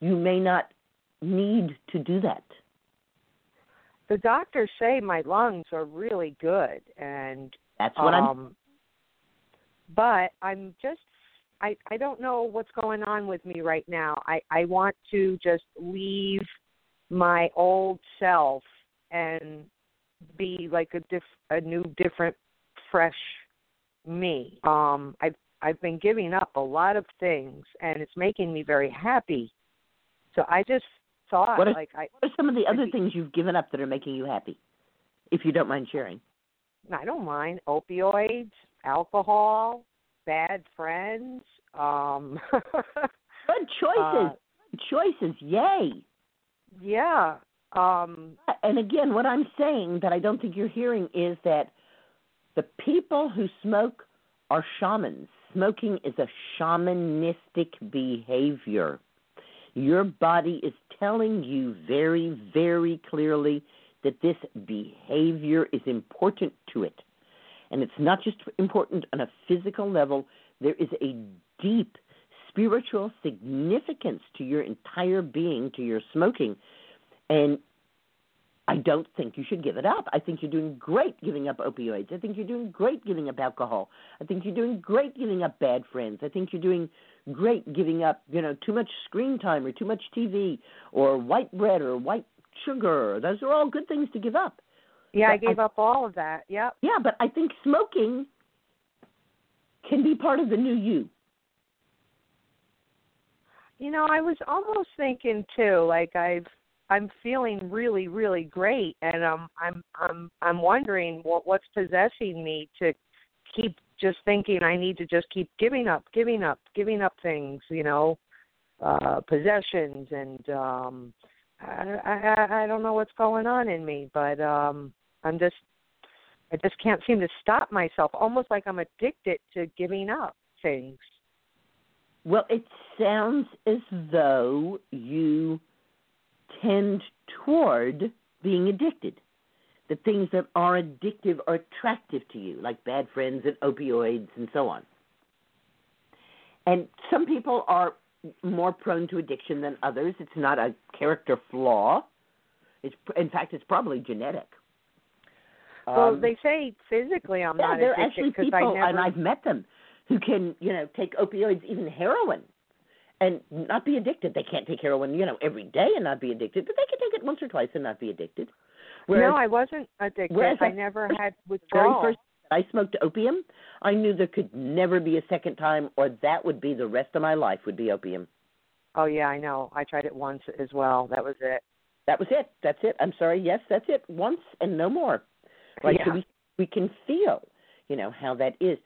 you may not need to do that. The doctors say my lungs are really good, and That's what I'm. um, but I'm just I I don't know what's going on with me right now. I I want to just leave my old self and be like a diff a new different fresh me. Um I've I've been giving up a lot of things and it's making me very happy. So I just thought What are- like I What are some of the other be- things you've given up that are making you happy? If you don't mind sharing. I don't mind opioids, alcohol, bad friends. Um, [laughs] Good choices. Uh, Good choices. Yay. yeah. Um, And again, what I'm saying that I don't think you're hearing is that the people who smoke are shamans. Smoking is a shamanistic behavior. Your body is telling you very, very clearly that this behavior is important to it. And it's not just important on a physical level, there is a deep spiritual significance to your entire being, to your smoking. And I don't think you should give it up. I think you're doing great giving up opioids. I think you're doing great giving up alcohol. I think you're doing great giving up bad friends. I think you're doing great giving up, you know, too much screen time or too much TV or white bread or white sugar. Those are all good things to give up. yeah, I But I- gave up all of that. Yep. Yeah, but I think smoking can be part of the new you. you know, I was almost thinking too, like I've I'm feeling really, really great, and um, I'm I'm I'm wondering what what's possessing me to keep just thinking I need to just keep giving up, giving up, giving up things, you know, uh possessions and um I, I I don't know what's going on in me, but um I'm just I just can't seem to stop myself, almost like I'm addicted to giving up things. Well, it sounds as though you tend toward being addicted. The things that are addictive are attractive to you, like bad friends and opioids and so on. And some people are more prone to addiction than others. It's not a character flaw. It's in fact it's probably genetic. Well, Um, they say physically I'm yeah, not there are addicted actually because people, I never. and I've met them, who can, you know, take opioids, even heroin, and not be addicted. They can't take heroin, you know, every day and not be addicted, but they can take it once or twice and not be addicted. Whereas, no, I wasn't addicted. I never first- had very first I smoked opium, I knew there could never be a second time, or that would be the rest of my life would be opium. Oh yeah, I know. I tried it once as well. That was it. That was it. That's it. I'm sorry. Yes, that's it. Once and no more. Right. So we we can feel, you know, how that is.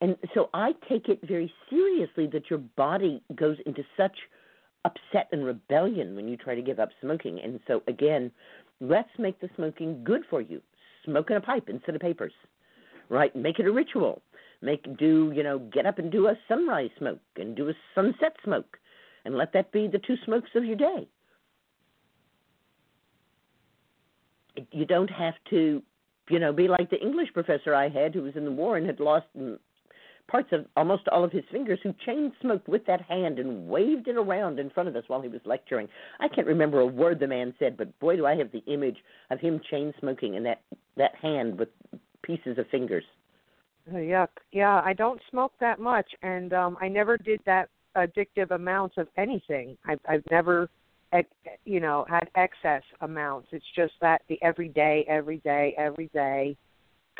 And so I take it very seriously that your body goes into such upset and rebellion when you try to give up smoking. And so again, let's make the smoking good for you. Smoke in a pipe instead of papers. Right? Make it a ritual. Make do, you know, get up and do a sunrise smoke and do a sunset smoke and let that be the two smokes of your day. you don't have to, you know, be like the English professor I had who was in the war and had lost parts of almost all of his fingers, who chain smoked with that hand and waved it around in front of us while he was lecturing. I can't remember a word the man said, but boy, do I have the image of him chain smoking and that that hand with pieces of fingers. Oh, yuck. Yeah, I don't smoke that much, and um I never did that addictive amounts of anything. I've I've never, you know, had excess amounts. It's just that the everyday, every day, every day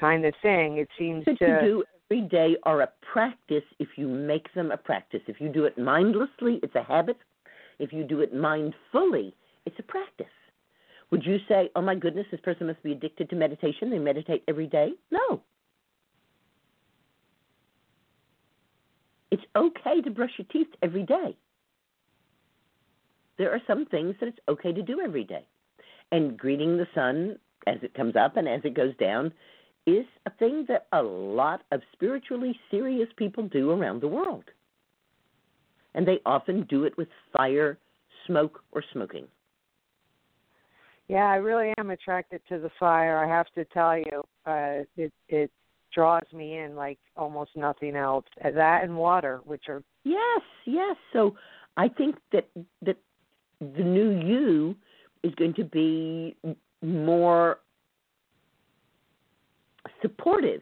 kind of thing. It seems to. you do every day are a practice if you make them a practice. If you do it mindlessly, it's a habit. If you do it mindfully, it's a practice. Would you say, oh my goodness, this person must be addicted to meditation? They meditate every day? No. It's okay to brush your teeth every day. There are some things that it's okay to do every day. And greeting the sun as it comes up and as it goes down is a thing that a lot of spiritually serious people do around the world. And they often do it with fire, smoke, or smoking. Yeah, I really am attracted to the fire. I have to tell you, uh, it it draws me in like almost nothing else. Uh, That and water, which are Yes, yes. So I think that that the new you is going to be more supportive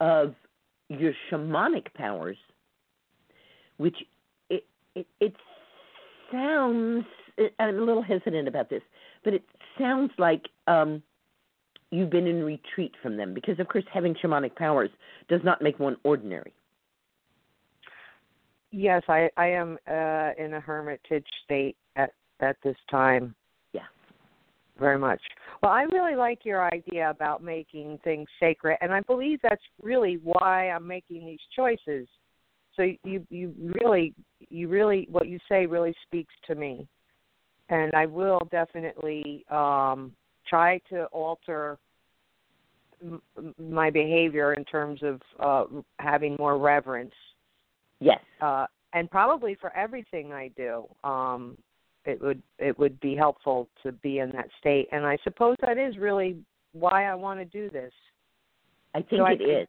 of your shamanic powers, which it it, it sounds. I'm a little hesitant about this, but it sounds like um, you've been in retreat from them because, of course, having shamanic powers does not make one ordinary. yes, I I am uh, in a hermitage state at at this time. Very much. Well, I really like your idea about making things sacred, and I believe that's really why I'm making these choices. So you you really you really what you say really speaks to me, and I will definitely um, try to alter m- my behavior in terms of uh, having more reverence Yes. uh, and probably for everything I do, um, it would it would be helpful to be in that state. And I suppose that is really why I want to do this. I think So I it think- is.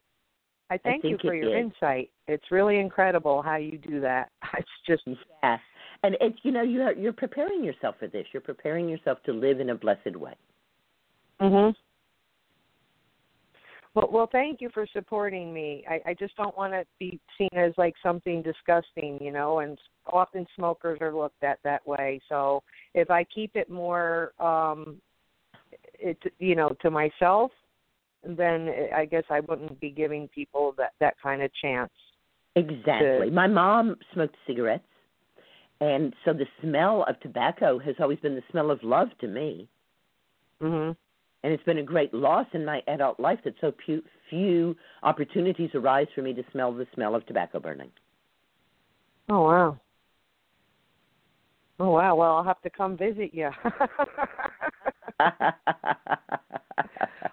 I thank you for your is. insight. It's really incredible how you do that. [laughs] It's just Yeah, and it's you know you're you're preparing yourself for this. You're preparing yourself to live in a blessed way. Mhm. Well, well, thank you for supporting me. I, I just don't want to be seen as like something disgusting, you know. And often smokers are looked at that way. So if I keep it more, um, it you know, to myself, then I guess I wouldn't be giving people that that kind of chance. Exactly. To- My mom smoked cigarettes, and so the smell of tobacco has always been the smell of love to me. Mhm. And it's been a great loss in my adult life that so few, few opportunities arise for me to smell the smell of tobacco burning. Oh wow. Oh wow. Well, I'll have to come visit you. [laughs]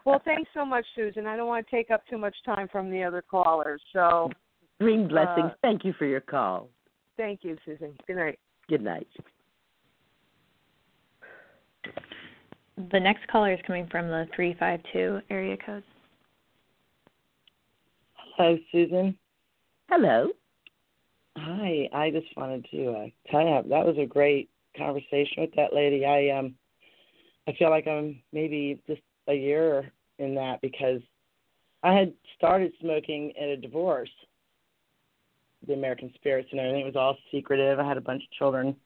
well, thanks so much, Susun. I don't want to take up too much time from the other callers. So, Green blessings. Uh, Thank you for your call. thank you, Susun. Good night. Good night. The next caller is coming from the 352 area code. Hello, Susun. Hello. Hi. I just wanted to uh, tell you that was a great conversation with that lady. I um, I feel like I'm maybe just a year in that because I had started smoking at a divorce, the American Spirits and everything. It was all secretive. I had a bunch of children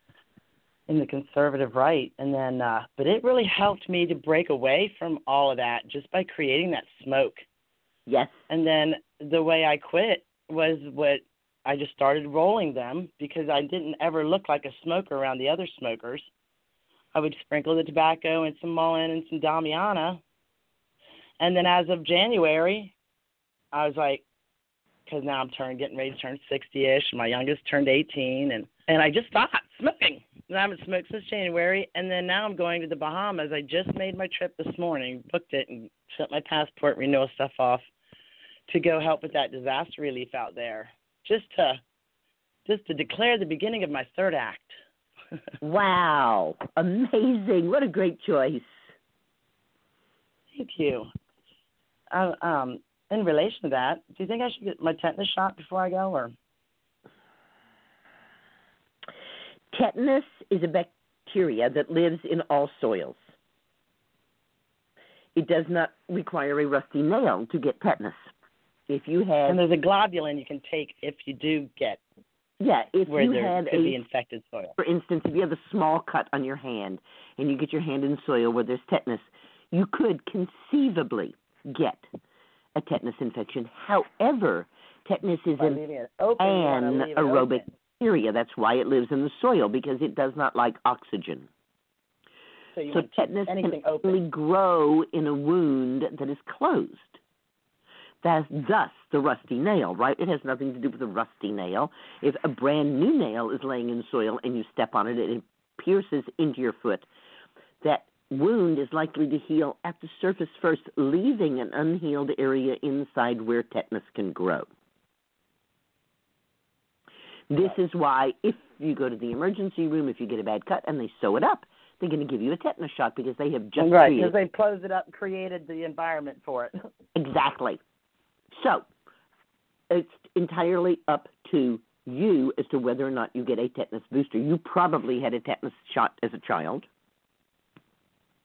in the conservative right, and then uh, but it really helped me to break away from all of that just by creating that smoke. Yes. And then the way I quit was what I just started rolling them because I didn't ever look like a smoker around the other smokers. I would sprinkle the tobacco and some mullein and some Damiana. And then as of January, I was like, because now I'm turning, getting ready to turn 60-ish. My youngest turned 18, and and I just stopped smoking. And I haven't smoked since January, and then now I'm going to the Bahamas. I just made my trip this morning, booked it, and sent my passport renewal stuff off to go help with that disaster relief out there. Just to just to declare the beginning of my third act. [laughs] Wow. Amazing. What a great choice. Thank you. Uh, um, in relation to that, do you think I should get my tetanus shot before I go, or Tetanus is a bacteria that lives in all soils. It does not require a rusty nail to get tetanus. If you have, and there's a globulin you can take if you do get yeah, if where you there have could a, be infected soil. for instance, if you have a small cut on your hand and you get your hand in soil where there's tetanus, you could conceivably get a tetanus infection. However, tetanus is an leaving it open, you wanna leave it anaerobic. Bacteria. That's why it lives in the soil because it does not like oxygen. So you So want to keep tetanus can open. only grow in a wound that is closed. That's thus the rusty nail, right? It has nothing to do with the rusty nail. If a brand new nail is laying in soil and you step on it and it pierces into your foot, that wound is likely to heal at the surface first, leaving an unhealed area inside where tetanus can grow. This is why if you go to the emergency room, if you get a bad cut and they sew it up, they're going to give you a tetanus shot because they have just right, because they closed it up, created the environment for it. [laughs] Exactly. So it's entirely up to you as to whether or not you get a tetanus booster. You probably had a tetanus shot as a child.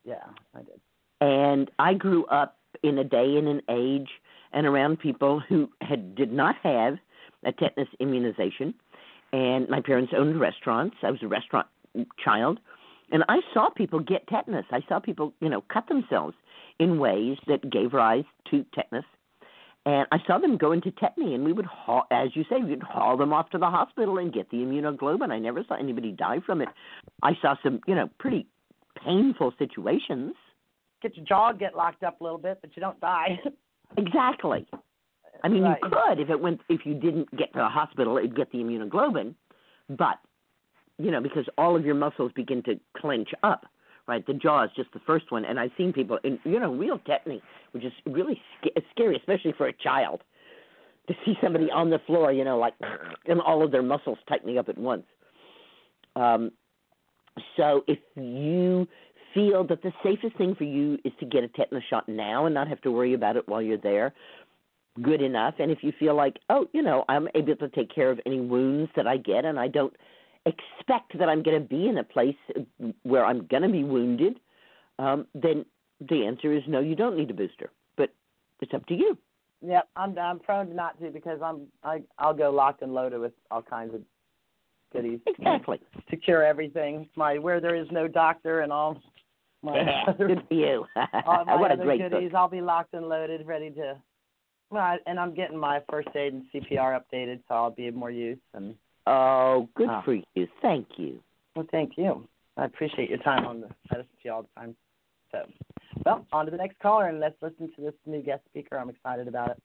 yeah, I did. And I grew up in a day and an age and around people who had did not have a tetanus immunization. And my parents owned restaurants. I was a restaurant child. And I saw people get tetanus. I saw people, you know, cut themselves in ways that gave rise to tetanus. And I saw them go into tetany, and we would, haul, as you say, we'd haul them off to the hospital and get the immunoglobulin. I never saw anybody die from it. I saw some, you know, pretty painful situations. Get your jaw get locked up a little bit, but you don't die. [laughs] Exactly. I mean, Right. you could if it went if you didn't get to the hospital, it'd get the immunoglobulin, but you know because all of your muscles begin to clench up. Right, the jaw is just the first one, and I've seen people in you know real tetany, which is really sca- scary, especially for a child, to see somebody on the floor, you know, like and all of their muscles tightening up at once. Um, so if you feel that the safest thing for you is to get a tetanus shot now and not have to worry about it while you're there, good enough. And if you feel like, oh, you know, I'm able to take care of any wounds that I get and I don't expect that I'm going to be in a place where I'm going to be wounded, um, then the answer is no, you don't need a booster. But it's up to you. Yep, I'm I'm prone to not to because I'm I I'll go locked and loaded with all kinds of goodies Exactly. to cure everything. My where there is no doctor and all my [laughs] other, good for you. all [laughs] my what a great goodies. book. I'll be locked and loaded, ready to. Well, I, and I'm getting my first aid and CPR updated, so I'll be of more use. And Oh, good Oh. for you. Thank you. Well, thank you. I appreciate your time on the I listen to you all the time. So, well, on to the next caller, and let's listen to this new guest speaker. I'm excited about it.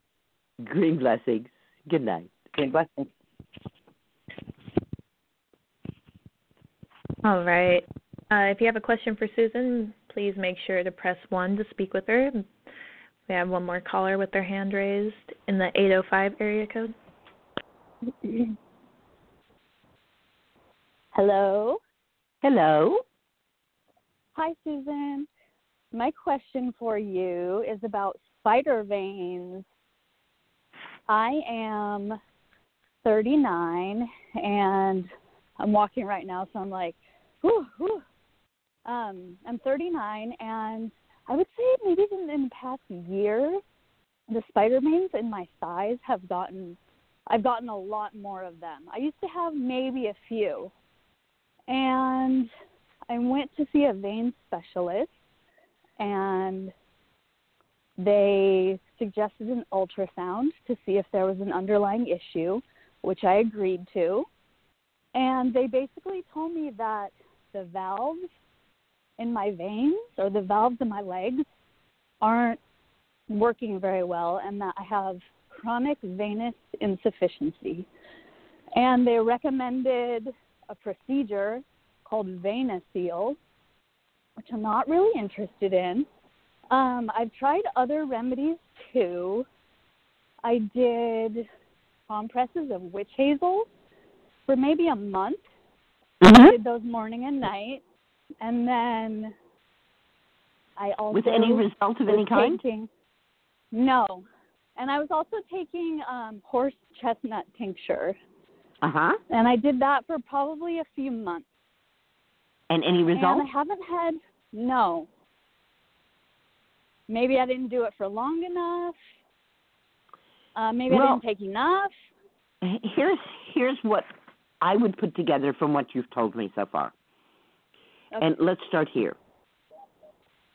Green blessings. Good night. Green blessings. All right. Uh, if you have a question for Susun, please make sure to press 1 to speak with her. We have one more caller with their hand raised in the 805 area code. Hello. Hello. Hi, Susun. My question for you is about spider veins. I am 39 and I'm walking right now, so I'm like, whew, whew. Um, I'm 39 and I would say maybe in, in the past year, the spider veins in my thighs have gotten, I've gotten a lot more of them. I used to have maybe a few. And I went to see a vein specialist and they suggested an ultrasound to see if there was an underlying issue, which I agreed to. And they basically told me that the valves in my veins or the valves in my legs aren't working very well and that I have chronic venous insufficiency. And they recommended a procedure called VenaSeal, which I'm not really interested in. Um, I've tried other remedies too. I did compresses of witch hazel for maybe a month. I did those morning and night, and then I also With any result of any kind? taking- no, and I was also taking um, horse chestnut tincture, Uh huh. and I did that for probably a few months. And any results? And I haven't had no. Maybe I didn't do it for long enough. Uh, maybe I didn't take enough. Here's here's what I would put together from what you've told me so far. Okay. And let's start here.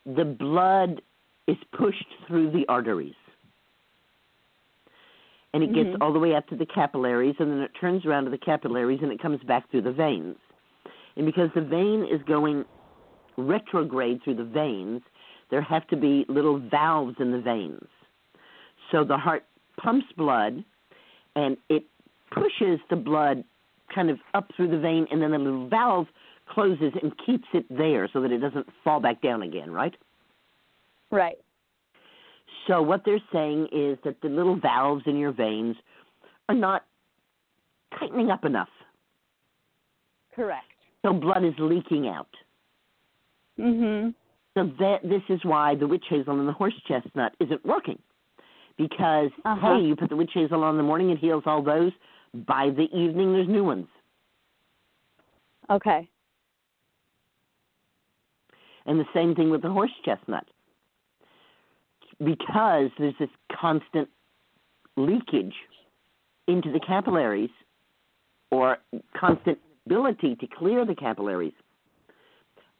The blood is pushed through the arteries. And it gets Mhm. all the way up to the capillaries, and then it turns around to the capillaries and it comes back through the veins. And because the vein is going retrograde through the veins, there have to be little valves in the veins. So the heart pumps blood and it pushes the blood kind of up through the vein, and then the little valve closes and keeps it there so that it doesn't fall back down again, right? Right. So what they're saying is that the little valves in your veins are not tightening up enough. Correct. So blood is leaking out. Mhm. So that this is why the witch hazel and the horse chestnut isn't working. Because Uh-huh. hey, you put the witch hazel on in the morning, it heals all those. By the evening, there's new ones. Okay. And the same thing with the horse chestnut. Because there's this constant leakage into the capillaries or constant ability to clear the capillaries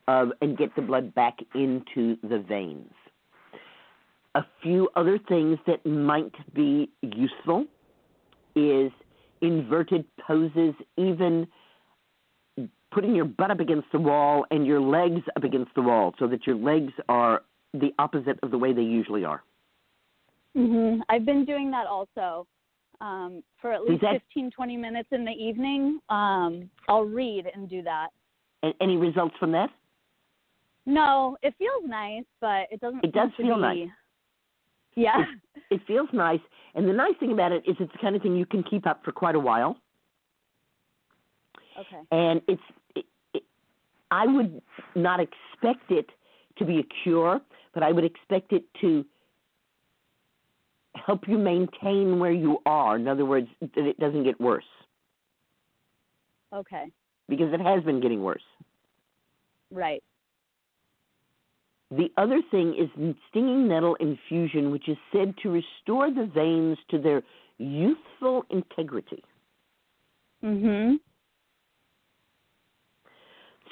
and get the blood back into the veins. A few other things that might be useful is inverted poses, even putting your butt up against the wall and your legs up against the wall so that your legs are the opposite of the way they usually are. Mhm. I've been doing that also. Um, for at least that- fifteen, twenty minutes in the evening. Um, I'll read and do that. And any results from that? No, it feels nice, but it doesn't. It does feel be- nice. Yeah. It feels nice, and the nice thing about it is it's the kind of thing you can keep up for quite a while. Okay. and it's it, it, I would not expect it to be a cure, but I would expect it to help you maintain where you are. In other words, that it doesn't get worse Okay. because it has been getting worse. Right. The other thing is stinging nettle infusion, which is said to restore the veins to their youthful integrity. Mhm.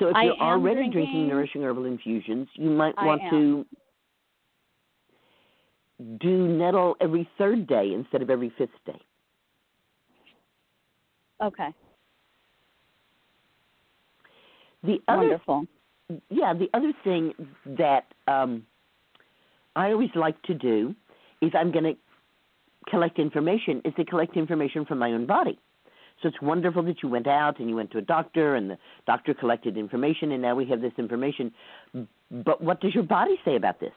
So if I you're already drinking- drinking nourishing herbal infusions, you might I want am. to do nettle every third day instead of every fifth day. Okay. The other, Wonderful. yeah, the other thing that um, I always like to do is I'm going to collect information. Is to collect information from my own body. So it's wonderful that you went out and you went to a doctor and the doctor collected information and now we have this information. But what does your body say about this?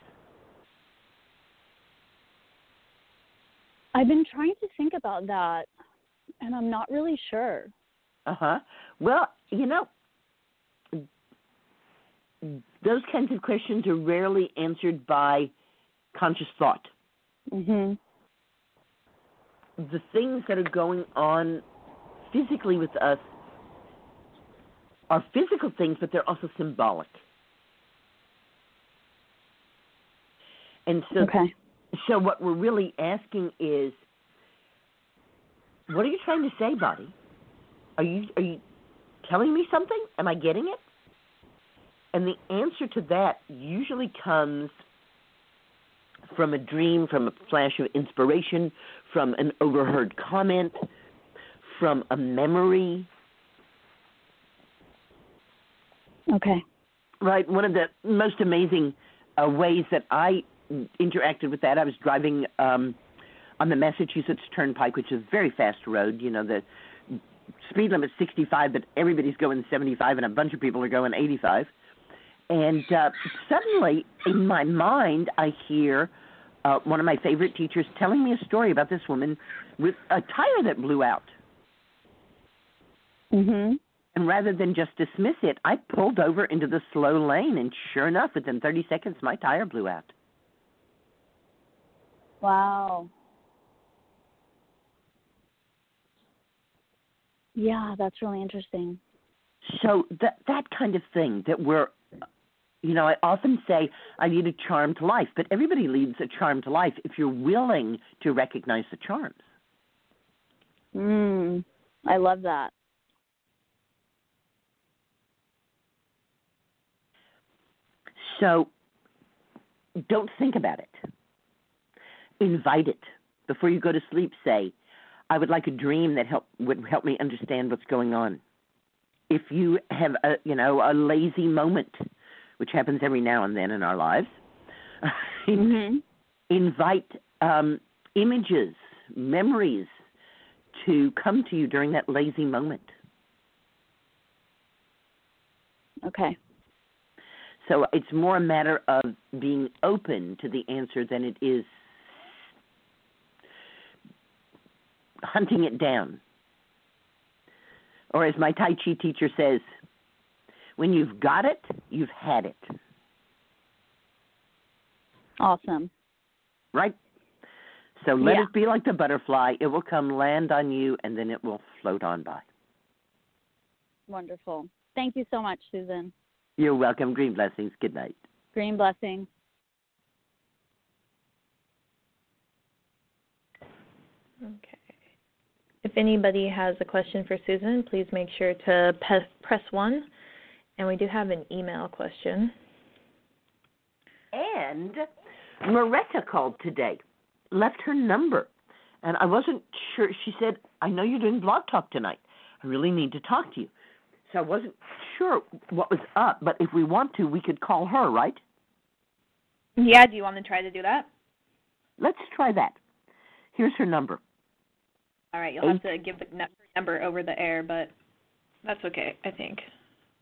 I've been trying to think about that, and I'm not really sure. Uh huh. Well, you know, those kinds of questions are rarely answered by conscious thought. mm-hmm. The things that are going on physically with us are physical things, but they're also symbolic. And so, Okay. so what we're really asking is, what are you trying to say, body? Are you are you telling me something? Am I getting it? And the answer to that usually comes from a dream, from a flash of inspiration, from an overheard comment, from a memory. Okay. Right. One of the most amazing uh, ways that I interacted with that, I was driving um, on the Massachusetts Turnpike, which is a very fast road. You know, the speed limit's 65, but everybody's going 75, and a bunch of people are going 85. And uh, suddenly, in my mind, I hear uh, one of my favorite teachers telling me a story about this woman with a tire that blew out. Mhm. And rather than just dismiss it, I pulled over into the slow lane, and sure enough, within 30 seconds, my tire blew out. Wow. Yeah, that's really interesting. So that that kind of thing that we're, you know, I often say I lead a charmed life, but everybody leads a charmed life if you're willing to recognize the charms. Mm. I love that. So don't think about it. Invite it. Before you go to sleep, say, I would like a dream that help would help me understand what's going on. If you have a you know, a lazy moment, which happens every now and then in our lives, [laughs] Mhm. invite um, images, memories to come to you during that lazy moment. Okay. So it's more a matter of being open to the answer than it is hunting it down. Or as my Tai Chi teacher says, when you've got it, you've had it. Awesome. Right? So let Yeah. it be like the butterfly. It will come land on you and then it will float on by. Wonderful. Thank you so much, Susun. You're welcome. Green blessings. Good night. Green blessings. Okay. If anybody has a question for Susun, please make sure to pe- press 1. And we do have an email question. And Loretta called today, left her number. And I wasn't sure. She said, I know you're doing blog talk tonight. I really need to talk to you. So I wasn't sure what was up, but if we want to, we could call her, right? Yeah, do you want to try to do that? Let's try that. Here's her number. All right, you'll have to give the number over the air, but that's okay, I think.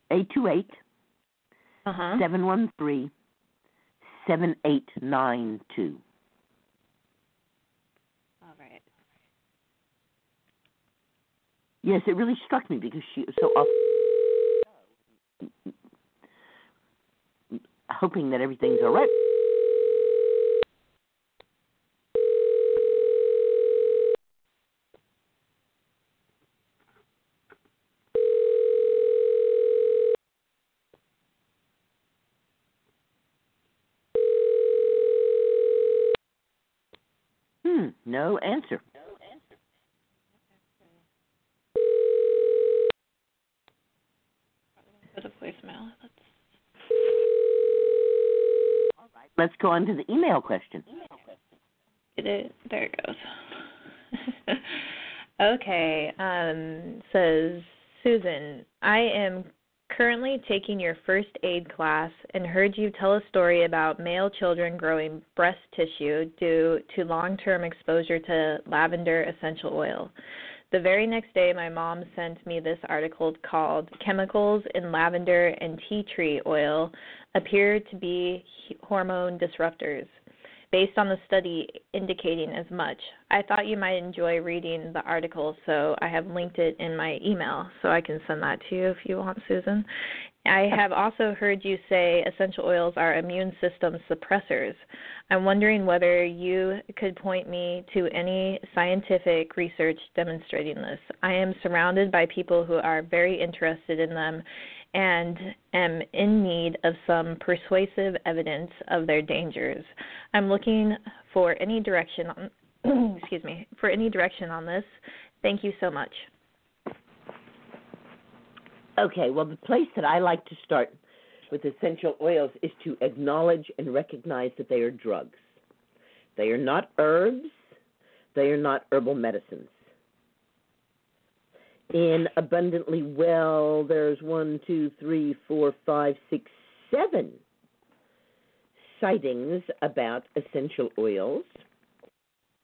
828 Uh-huh. 713 7892. All right. Yes, it really struck me because she was so off. Hoping that everything's all right. Hmm, no answer. Go to voicemail. Let's Let's go on to the email question. There it goes. [laughs] okay. Um, says Susun, I am Currently taking your first aid class and heard you tell a story about male children growing breast tissue due to long term exposure to lavender essential oil. The very next day, my mom sent me this article called Chemicals in Lavender and Tea Tree Oil Appear to Be Hormone Disruptors based on the study indicating as much. I thought you might enjoy reading the article, so I have linked it in my email, so I can send that to you if you want, Susun. I have also heard you say essential oils are immune system suppressors. I'm wondering whether you could point me to any scientific research demonstrating this. I am surrounded by people who are very interested in them and am in need of some persuasive evidence of their dangers. I'm looking for any direction on [clears throat] excuse me, for any direction on this. Thank you so much. Okay, well the place that I like to start with essential oils is to acknowledge and recognize that they are drugs. They are not herbs, they are not herbal medicines in Abundantly Well, there's one, two, three, four, five, six, seven sightings about essential oils.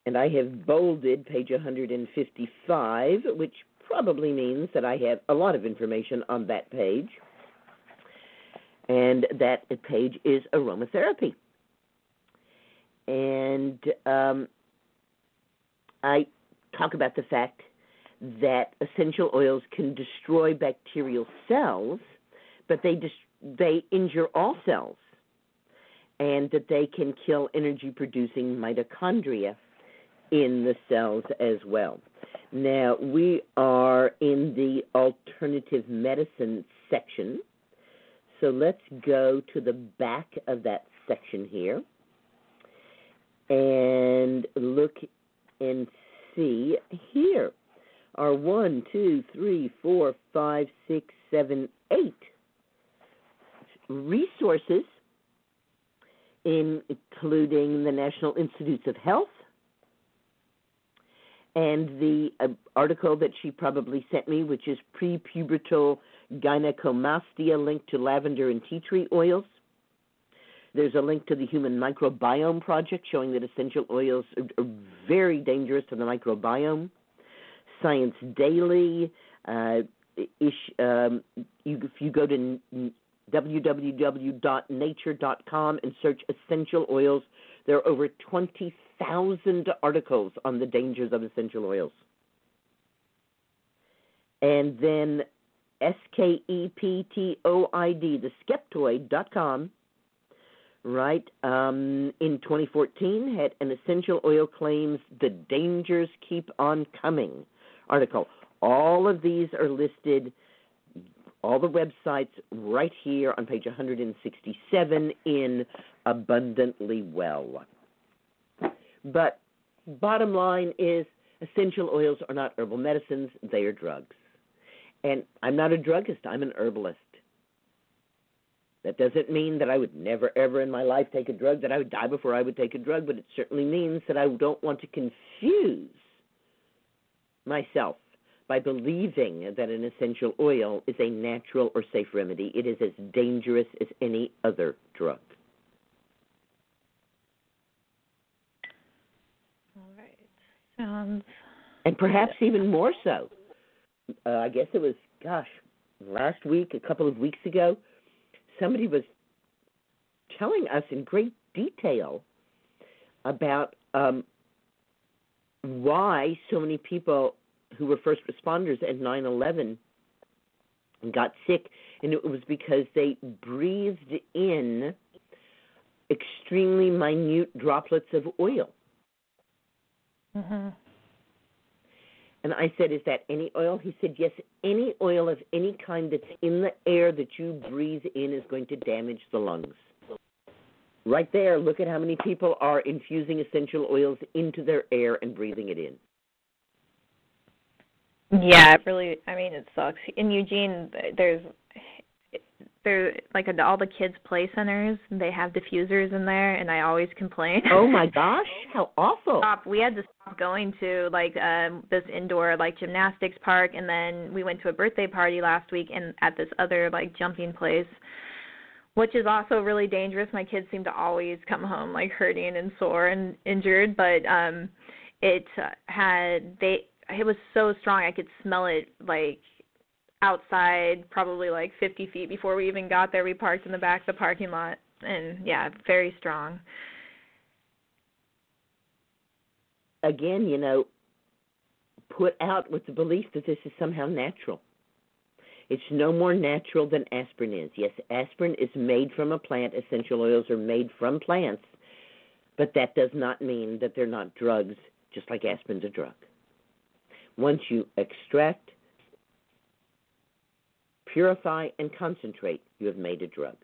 And I have bolded page 155, which probably means that I have a lot of information on that page. And that page is aromatherapy. And um, I talk about the fact that essential oils can destroy bacterial cells, but they dis- they injure all cells, and that they can kill energy producing mitochondria in the cells as well. Now, we are in the alternative medicine section. So let's go to the back of that section here and look and see here are one, two, three, four, five, six, seven, eight resources, including the National Institutes of Health and the uh, article that she probably sent me, which is prepubertal gynecomastia linked to lavender and tea tree oils. There's a link to the Human Microbiome Project showing that essential oils are very dangerous to the microbiome. Science Daily. Uh, ish, um, you, if you go to www.nature.com and search essential oils, there are over 20,000 articles on the dangers of essential oils. And then S K E P T O I D, the skeptoid.com, right, um, in 2014 had an essential oil claims the dangers keep on coming article. All of these are listed, all the websites right here on page 167 in Abundantly Well. But bottom line is essential oils are not herbal medicines, they are drugs. And I'm not a druggist, I'm an herbalist. That doesn't mean that I would never, ever in my life take a drug, that I would die before I would take a drug, but it certainly means that I don't want to confuse myself by believing that an essential oil is a natural or safe remedy. It is as dangerous as any other drug. All right. Sounds. And perhaps even more so. Uh, I guess it was, gosh, last week, a couple of weeks ago, somebody was telling us in great detail about um, why so many people who were first responders at 9/11 got sick, and it was because they breathed in extremely minute droplets of oil. Mm-hmm. And I said, Is that any oil? He said, Yes, any oil of any kind that's in the air that you breathe in is going to damage the lungs. Right there, look at how many people are infusing essential oils into their air and breathing it in. Yeah, it really. I mean, it sucks. In Eugene, there's there like all the kids' play centers. They have diffusers in there, and I always complain. Oh my [laughs] gosh, how awful! Stop. We had to going to like um this indoor like gymnastics park and then we went to a birthday party last week and at this other like jumping place which is also really dangerous. My kids seem to always come home like hurting and sore and injured but um it had they it was so strong i could smell it like outside probably like 50 feet before we even got there. We parked in the back of the parking lot and yeah very strong again, you know, put out with the belief that this is somehow natural. It's no more natural than aspirin is. Yes, aspirin is made from a plant, essential oils are made from plants, but that does not mean that they're not drugs, just like aspirin's a drug. Once you extract, purify, and concentrate, you have made a drug.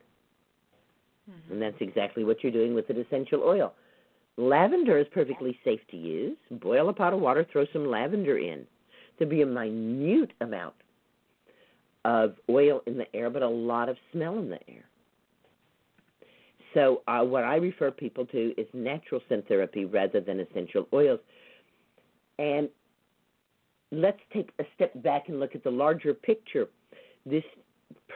Mm-hmm. And that's exactly what you're doing with an essential oil. Lavender is perfectly safe to use. Boil a pot of water, throw some lavender in. There'll be a minute amount of oil in the air, but a lot of smell in the air. So, uh, what I refer people to is natural scent therapy rather than essential oils. And let's take a step back and look at the larger picture. This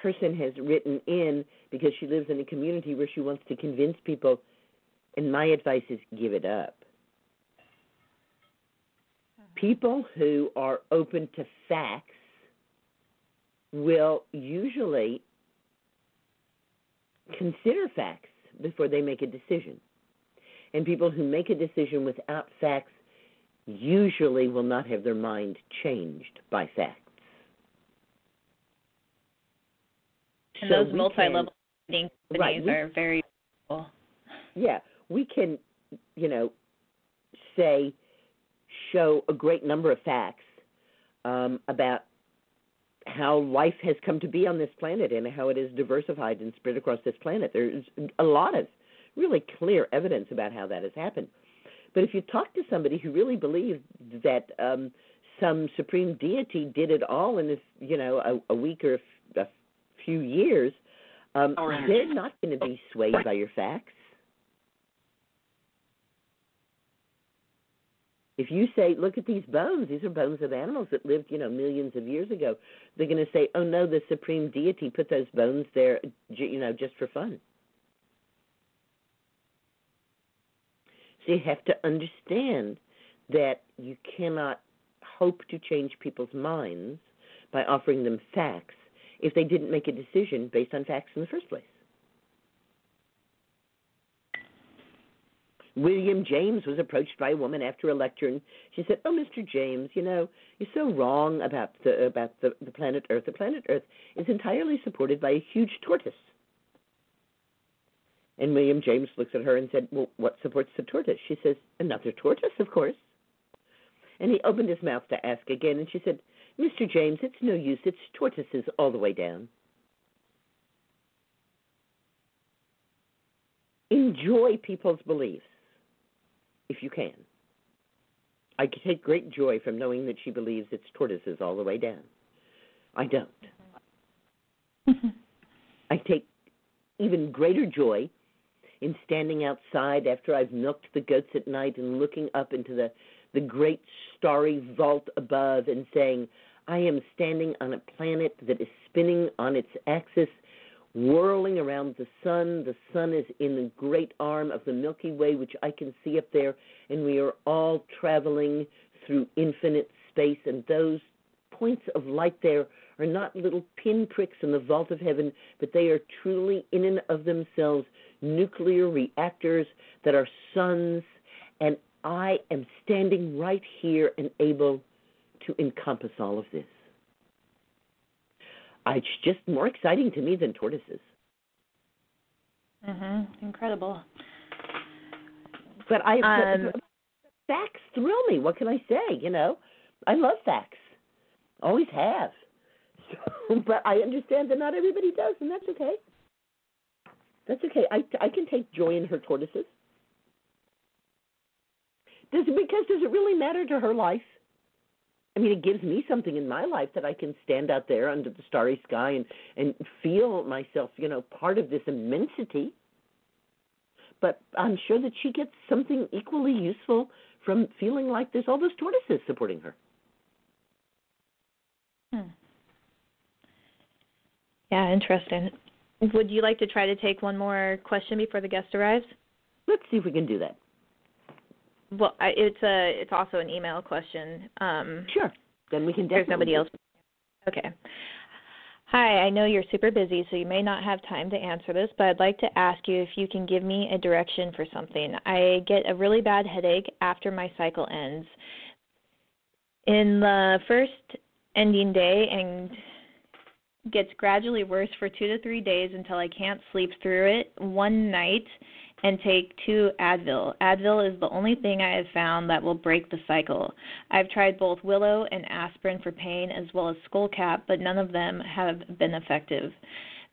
person has written in because she lives in a community where she wants to convince people and my advice is give it up. Mm-hmm. People who are open to facts will usually consider facts before they make a decision. And people who make a decision without facts usually will not have their mind changed by facts. And so those multi-level companies right, we, are very cool. Yeah, we can, you know, say, show a great number of facts um, about how life has come to be on this planet and how it is diversified and spread across this planet. There's a lot of really clear evidence about how that has happened. But if you talk to somebody who really believes that um, some supreme deity did it all in this, you know, a, a week or a few years, um, they're not going to be swayed by your facts. If you say, look at these bones, these are bones of animals that lived, you know, millions of years ago, they're going to say, oh no, the supreme deity put those bones there, you know, just for fun. So you have to understand that you cannot hope to change people's minds by offering them facts if they didn't make a decision based on facts in the first place. William James was approached by a woman after a lecture, and she said, "Oh, Mr. James, you know, you're so wrong about the about the, the planet Earth. The planet Earth is entirely supported by a huge tortoise." And William James looks at her and said, "Well, what supports the tortoise?" She says, "Another tortoise, of course." And he opened his mouth to ask again, and she said, "Mr. James, it's no use. It's tortoises all the way down." Enjoy people's beliefs if you can. I take great joy from knowing that she believes it's tortoises all the way down. I don't. [laughs] I take even greater joy in standing outside after I've milked the goats at night and looking up into the, the great starry vault above and saying, I am standing on a planet that is spinning on its axis whirling around the sun. The sun is in the great arm of the Milky Way, which I can see up there, and we are all traveling through infinite space. And those points of light there are not little pinpricks in the vault of heaven, but they are truly, in and of themselves, nuclear reactors that are suns. And I am standing right here and able to encompass all of this. It's just more exciting to me than tortoises. Mhm. Incredible. But I um, facts thrill me. What can I say? You know, I love facts. Always have. [laughs] So, but I understand that not everybody does, and that's okay. That's okay. I I can take joy in her tortoises. Does it because does it really matter to her life? I mean, it gives me something in my life that I can stand out there under the starry sky and and feel myself, you know, part of this immensity. But I'm sure that she gets something equally useful from feeling like there's all those tortoises supporting her. Hmm. Yeah, interesting. Would you like to try to take one more question before the guest arrives? Let's see if we can do that. Well, I, it's a it's also an email question. Um, sure. Then we can. There's nobody else. Okay. Hi, I know you're super busy, so you may not have time to answer this, but I'd like to ask you if you can give me a direction for something. I get a really bad headache after my cycle ends. In the first ending day and gets gradually worse for 2 to 3 days until I can't sleep through it. One night and take two Advil. Advil is the only thing I have found that will break the cycle. I've tried both Willow and aspirin for pain as well as Skullcap, but none of them have been effective.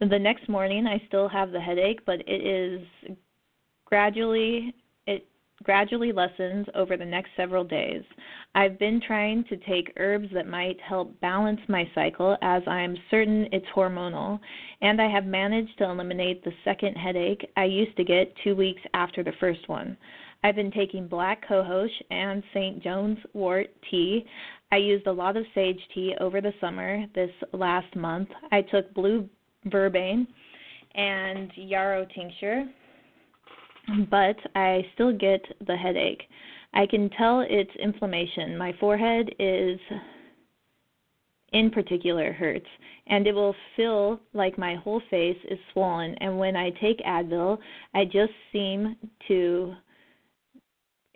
The next morning I still have the headache, but it is gradually gradually lessens over the next several days. I've been trying to take herbs that might help balance my cycle as I'm certain it's hormonal, and I have managed to eliminate the second headache I used to get two weeks after the first one. I've been taking black cohosh and St. John's wort tea. I used a lot of sage tea over the summer this last month. I took blue vervain and yarrow tincture but I still get the headache. I can tell it's inflammation. My forehead is in particular hurts and it will feel like my whole face is swollen and when I take Advil, I just seem to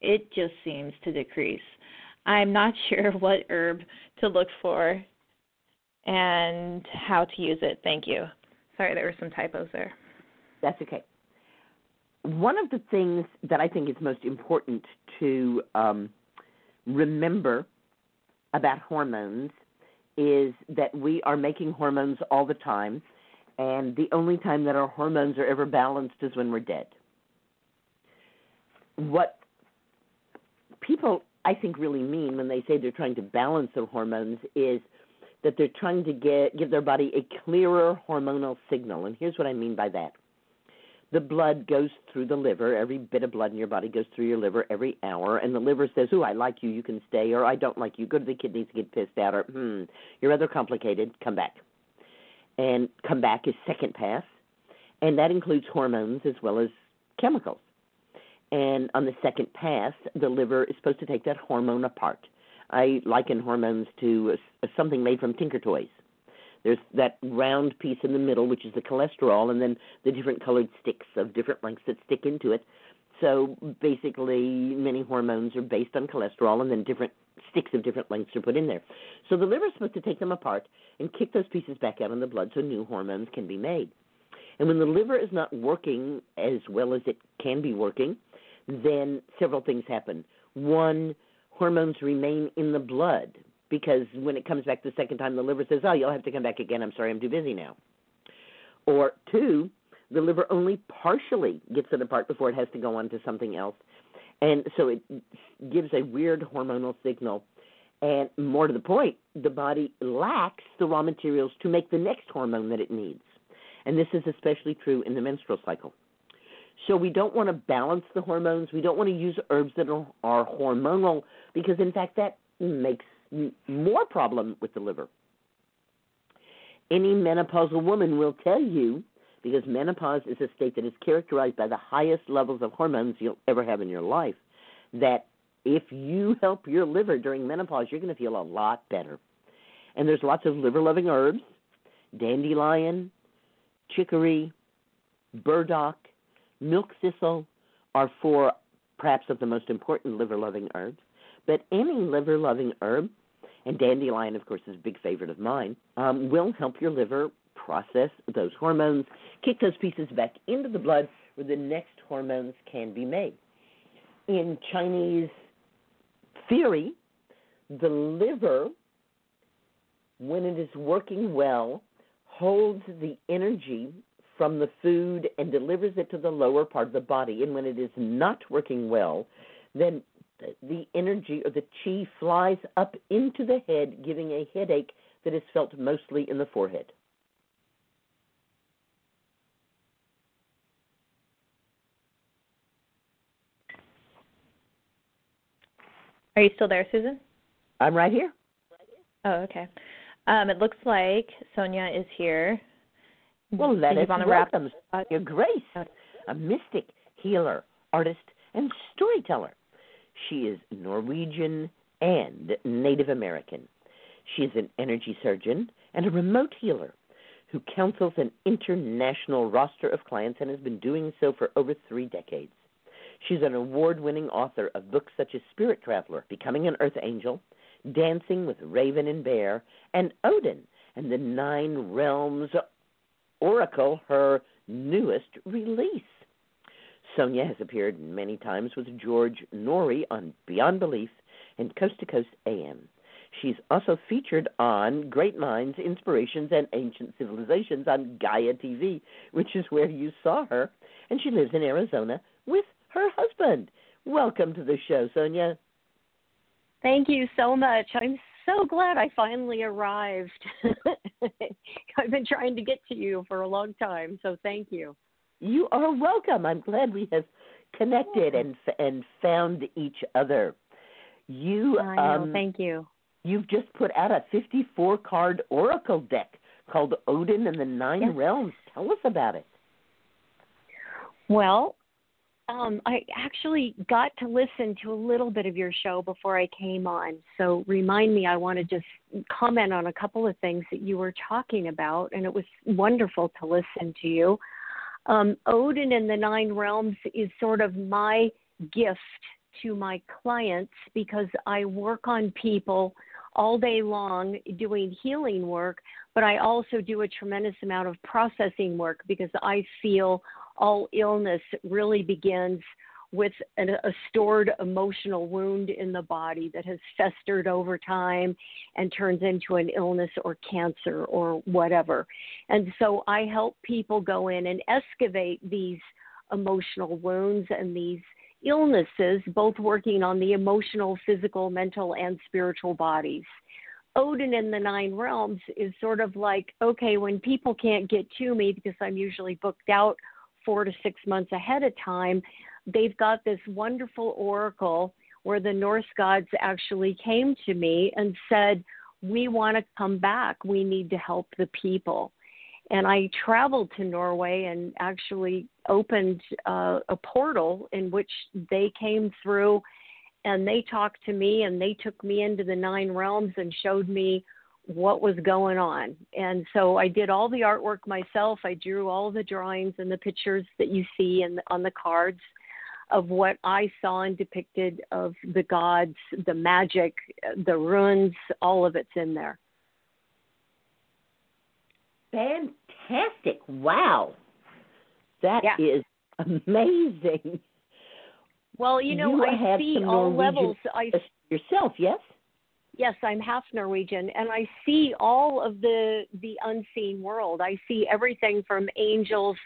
it just seems to decrease. I'm not [laughs] sure what herb to look for and how to use it. Thank you. Sorry, there were some typos there. That's okay one of the things that I think is most important to um, remember about hormones is that we are making hormones all the time, and the only time that our hormones are ever balanced is when we're dead. What people, I think, really mean when they say they're trying to balance their hormones is that they're trying to get give their body a clearer hormonal signal. And here's what I mean by that the blood goes through the liver. Every bit of blood in your body goes through your liver every hour, and the liver says, "Oh, I like you, you can stay," or "I don't like you, go to the kidneys and get pissed out," or "Hmm, you're rather complicated, come back." And come back is second pass, and that includes hormones as well as chemicals. And on the second pass, the liver is supposed to take that hormone apart. I liken hormones to something made from Tinker Toys there's that round piece in the middle, which is the cholesterol, and then the different colored sticks of different lengths that stick into it. So basically, many hormones are based on cholesterol, and then different sticks of different lengths are put in there. So the liver is supposed to take them apart and kick those pieces back out in the blood so new hormones can be made. And when the liver is not working as well as it can be working, then several things happen. One, hormones remain in the blood because when it comes back the second time, the liver says, "Oh, you'll have to come back again. I'm sorry, I'm too busy now." Or two, the liver only partially gets it apart before it has to go on to something else, and so it gives a weird hormonal signal. And more to the point, the body lacks the raw materials to make the next hormone that it needs. And this is especially true in the menstrual cycle. So we don't want to balance the hormones. We don't want to use herbs that are, are hormonal because, in fact, that makes more problem with the liver. Any menopausal woman will tell you, because menopause is a state that is characterized by the highest levels of hormones you'll ever have in your life, that if you help your liver during menopause, you're going to feel a lot better. And there's lots of liver loving herbs dandelion, chicory, burdock, milk thistle are four perhaps of the most important liver loving herbs. But any liver loving herb, and dandelion, of course, is a big favorite of mine, um, will help your liver process those hormones, kick those pieces back into the blood where the next hormones can be made. In Chinese theory, the liver, when it is working well, holds the energy from the food and delivers it to the lower part of the body. And when it is not working well, then the energy or the chi flies up into the head, giving a headache that is felt mostly in the forehead. Are you still there, Susun? I'm right here. Oh, okay. Um, it looks like Sonja is here. Well, let us on the welcome Sonja Grace, a mystic, healer, artist, and storyteller. She is Norwegian and Native American. She is an energy surgeon and a remote healer who counsels an international roster of clients and has been doing so for over three decades. She's an award winning author of books such as Spirit Traveler, Becoming an Earth Angel, Dancing with Raven and Bear, and Odin and the Nine Realms Oracle, her newest release. Sonja has appeared many times with George Noory on Beyond Belief and Coast to Coast AM. She's also featured on Great Minds, Inspirations, and Ancient Civilizations on Gaia TV, which is where you saw her. And she lives in Arizona with her husband. Welcome to the show, Sonja. Thank you so much. I'm so glad I finally arrived. [laughs] I've been trying to get to you for a long time, so thank you. You are welcome. I'm glad we have connected and and found each other. You I know. um, thank you. You've just put out a 54 card oracle deck called Odin and the Nine Yes. Realms. Tell us about it. Well, um, I actually got to listen to a little bit of your show before I came on. So remind me, I want to just comment on a couple of things that you were talking about, and it was wonderful to listen to you. Um, Odin and the Nine Realms is sort of my gift to my clients because I work on people all day long doing healing work, but I also do a tremendous amount of processing work because I feel all illness really begins with an, a stored emotional wound in the body that has festered over time and turns into an illness or cancer or whatever. And so I help people go in and excavate these emotional wounds and these illnesses, both working on the emotional, physical, mental, and spiritual bodies. Odin in the Nine Realms is sort of like, okay, when people can't get to me because I'm usually booked out four to six months ahead of time, they've got this wonderful oracle where the Norse gods actually came to me and said, We want to come back. We need to help the people. And I traveled to Norway and actually opened uh, a portal in which they came through and they talked to me and they took me into the nine realms and showed me what was going on. And so I did all the artwork myself. I drew all the drawings and the pictures that you see in, on the cards of what I saw and depicted of the gods, the magic, the runes, all of it's in there. Fantastic. Wow. that is amazing. Well, you know, You I see all levels. I yourself, yes? yes, I'm half Norwegian, and I see all of the the unseen world. I see everything from angels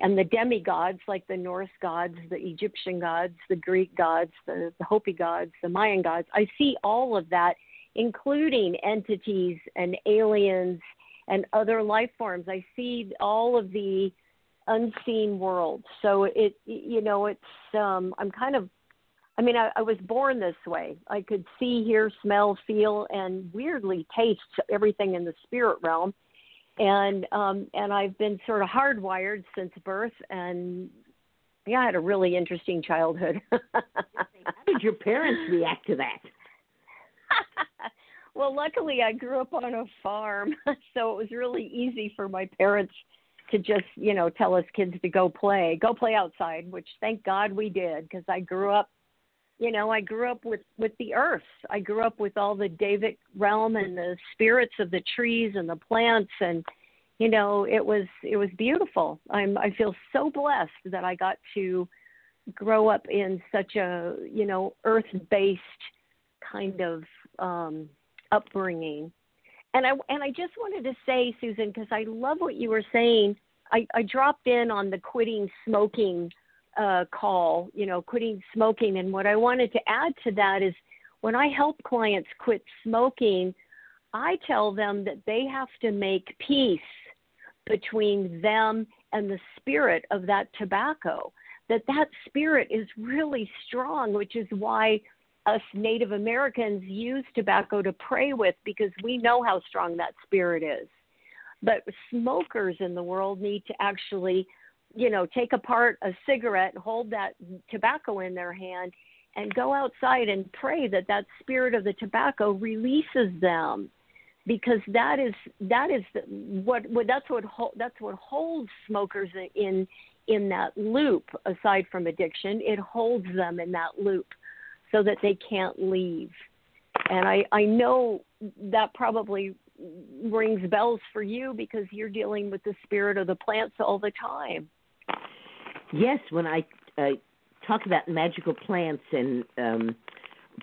and the demigods, like the Norse gods, the Egyptian gods, the Greek gods, the, the Hopi gods, the Mayan gods. I see all of that, including entities and aliens and other life forms. I see all of the unseen world. So it, you know, it's um, I'm kind of I mean, I, I was born this way. I could see, hear, smell, feel, and weirdly taste everything in the spirit realm. And um, and I've been sort of hardwired since birth. And yeah, I had a really interesting childhood. [laughs] How did your parents react to that? [laughs] well, luckily I grew up on a farm, [laughs] so it was really easy for my parents to just, you know, tell us kids to go play, go play outside, which thank God we did because I grew up you know i grew up with with the earth. I grew up with all the devic realm and the spirits of the trees and the plants and you know it was it was beautiful. I'm i feel so blessed that i got to grow up in such a you know earth based kind of um upbringing. And i and i just wanted to say Susun because i love what you were saying i i dropped in on the quitting smoking uh, call, you know, quitting smoking. And what I wanted to add to that is when I help clients quit smoking, I tell them that they have to make peace between them and the spirit of that tobacco. That that spirit is really strong, which is why us Native Americans use tobacco to pray with because we know how strong that spirit is. But smokers in the world need to actually, you know, take apart a cigarette, hold that tobacco in their hand, and go outside and pray that that spirit of the tobacco releases them. Because that is that is what, what that's what that's what holds smokers in in that loop aside from addiction. It holds them in that loop so that they can't leave. And i i know that probably rings bells for you because you're dealing with the spirit of the plants all the time yes when i uh, talk about magical plants and um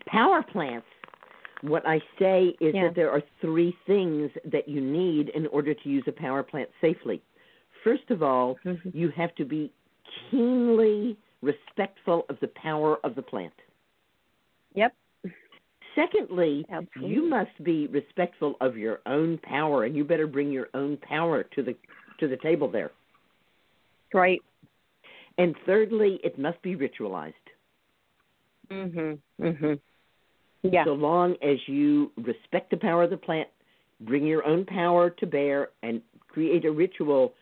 power plants what I say is yeah. that there are three things that you need in order to use a power plant safely. First of all, mm-hmm. you have to be keenly respectful of the power of the plant. Yep. Secondly, Absolutely. you must be respectful of your own power and you better bring your own power to the to the table there. Right. And thirdly, it must be ritualized. Mhm. Mhm. Yeah. So long as you respect the power of the plant, bring your own power to bear, and create a ritual.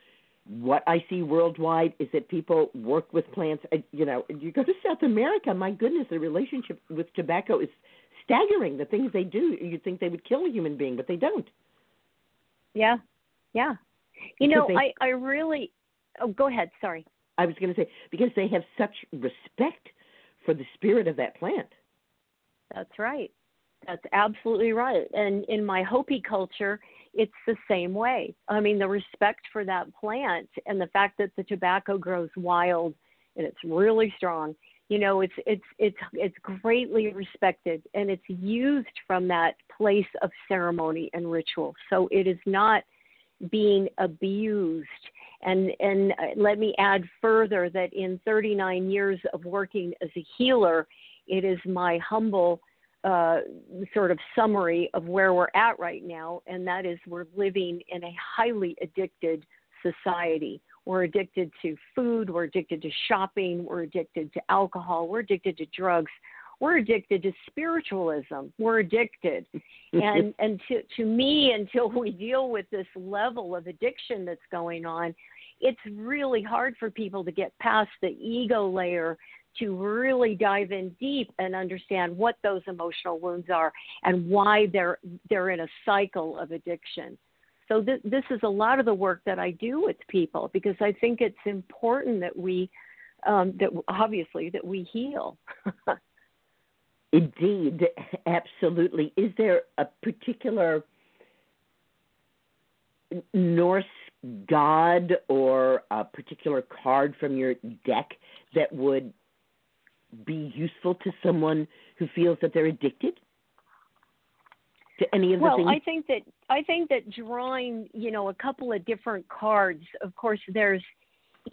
What I see worldwide is that people work with plants. You know, you go to South America, my goodness, the relationship with tobacco is staggering. The things they do, you'd think they would kill a human being, but they don't. Yeah, yeah. You Because know, they- I I really. Oh, go ahead. Sorry. I was going to say because they have such respect for the spirit of that plant. That's right. That's absolutely right. And in my Hopi culture, it's the same way. I mean, the respect for that plant and the fact that the tobacco grows wild and it's really strong. You know, it's it's it's it's greatly respected and it's used from that place of ceremony and ritual. So it is not being abused. And and uh, let me add further that in 39 years of working as a healer, it is my humble uh, sort of summary of where we're at right now, and that is we're living in a highly addicted society. We're addicted to food, we're addicted to shopping, we're addicted to alcohol, we're addicted to drugs, we're addicted to spiritualism. We're addicted. [laughs] and and to to me until we deal with this level of addiction that's going on, it's really hard for people to get past the ego layer to really dive in deep and understand what those emotional wounds are and why they're they're in a cycle of addiction. So th- this is a lot of the work that I do with people because I think it's important that we um, that obviously that we heal. [laughs] Indeed, absolutely. Is there a particular Norse god or a particular card from your deck that would be useful to someone who feels that they're addicted to any of the well, things? I think that I think that drawing, you know, a couple of different cards. Of course, there's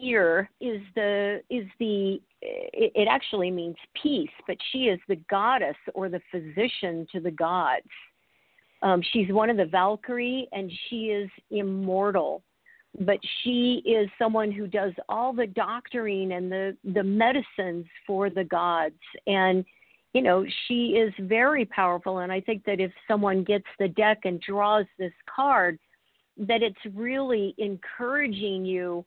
Eir is the is the it, it actually means peace, but she is the goddess or the physician to the gods. Um, she's one of the Valkyrie, and she is immortal but she is someone who does all the doctoring and the the medicines for the gods and you know she is very powerful and i think that if someone gets the deck and draws this card that it's really encouraging you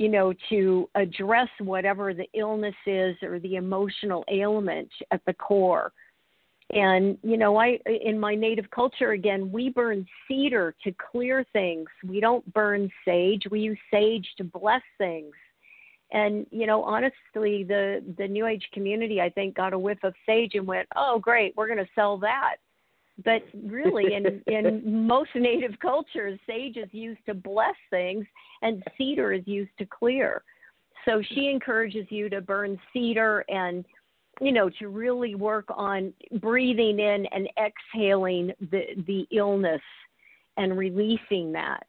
you know to address whatever the illness is or the emotional ailment at the core. And you know i in my native culture again we burn cedar to clear things. We don't burn sage. We use sage to bless things. And you know honestly the the new age community i think got a whiff of sage and went oh great we're going to sell that but really in [laughs] in most native cultures sage is used to bless things and cedar is used to clear. So she encourages you to burn cedar and you know to really work on breathing in and exhaling the the illness and releasing that.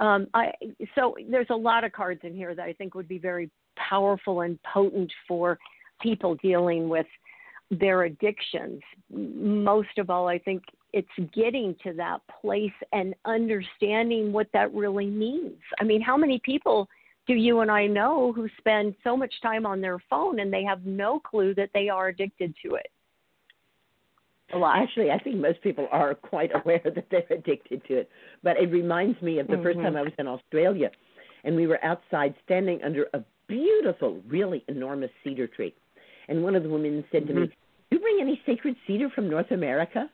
Um, I, so there's a lot of cards in here that I think would be very powerful and potent for people dealing with their addictions. Most of all, I think it's getting to that place and understanding what that really means. I mean, how many people do you and I know who spend so much time on their phone and they have no clue that they are addicted to it? Well. Actually, I think most people are quite [laughs] aware that they're addicted to it. But it reminds me of the mm-hmm. first time I was in Australia, and we were outside standing under a beautiful, really enormous cedar tree. And one of the women said mm-hmm. to me, mm-hmm. "You bring any sacred cedar from North America?"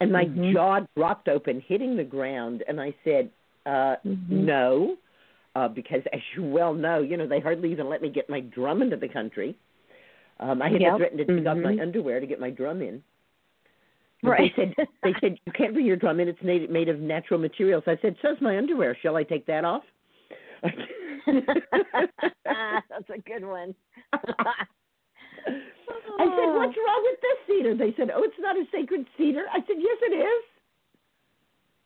And my mm-hmm. jaw dropped open, hitting the ground, and I said, uh, mm-hmm. "No." Uh, because, as you well know, you know they hardly even let me get my drum into the country. Um, I had yep. threatened to take off my mm-hmm. underwear to get my drum in. But right. They said [laughs] they said you can't bring your drum in. It's made made of natural materials. I said, so's my underwear. Shall I take that off? [laughs] [laughs] That's a good one. [laughs] I said, "What's wrong with this cedar?" They said, "Oh, it's not a sacred cedar." I said, "Yes, it is."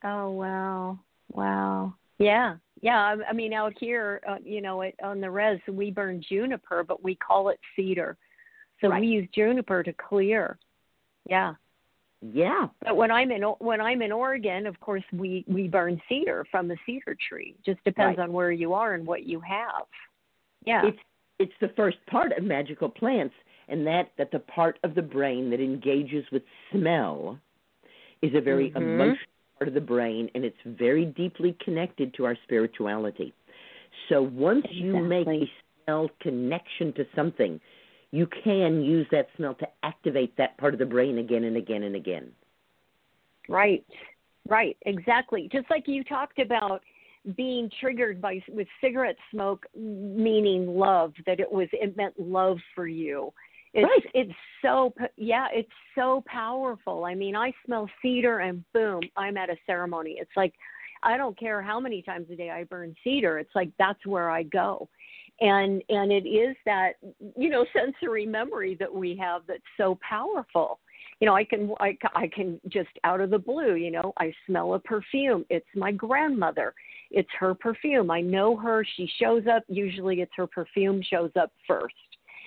Oh wow, wow, yeah, yeah. I, I mean, out here, uh, you know, it, on the res, we burn juniper, but we call it cedar. So right. we use juniper to clear. Yeah. Yeah. But when I'm in when I'm in Oregon, of course we we burn cedar from the cedar tree. Just depends right. on where you are and what you have. Yeah. It's it's the first part of magical plants and that that the part of the brain that engages with smell is a very mm-hmm. emotional part of the brain and it's very deeply connected to our spirituality. So once exactly. you make a smell connection to something, you can use that smell to activate that part of the brain again and again and again. Right, right, exactly. Just like you talked about being triggered by with cigarette smoke, meaning love, that it was it meant love for you. It's right. it's so yeah, it's so powerful. I mean, I smell cedar and boom, I'm at a ceremony. It's like I don't care how many times a day I burn cedar. It's like that's where I go and and it is that you know sensory memory that we have that's so powerful. You know i can i, I can just out of the blue you know i smell a perfume. It's my grandmother. It's her perfume. I know her. She shows up. Usually it's her perfume shows up first.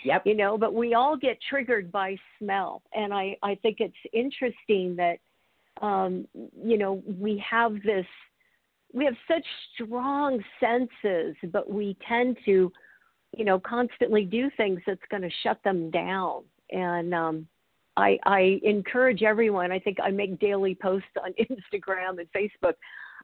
Yep. You know but we all get triggered by smell. And i i think it's interesting that um you know we have this we have such strong senses, but we tend to, you know, constantly do things that's going to shut them down. And um, I, I encourage everyone. I think I make daily posts on [laughs] Instagram and Facebook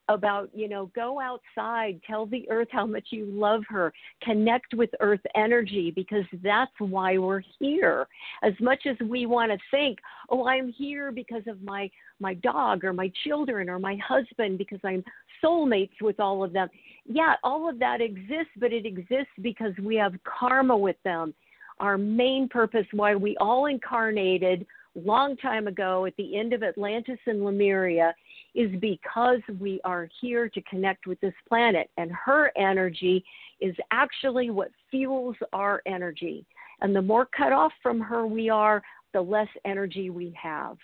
about you know go outside tell the earth how much you love her connect with earth energy because that's why we're here. As much as we want to think oh i'm here because of my my dog or my children or my husband because i'm soulmates with all of them yeah all of that exists but it exists because we have karma with them. Our main purpose why we all incarnated long time ago at the end of atlantis and lemuria is because we are here to connect with this planet, and her energy is actually what fuels our energy. And the more cut off from her we are, the less energy we have.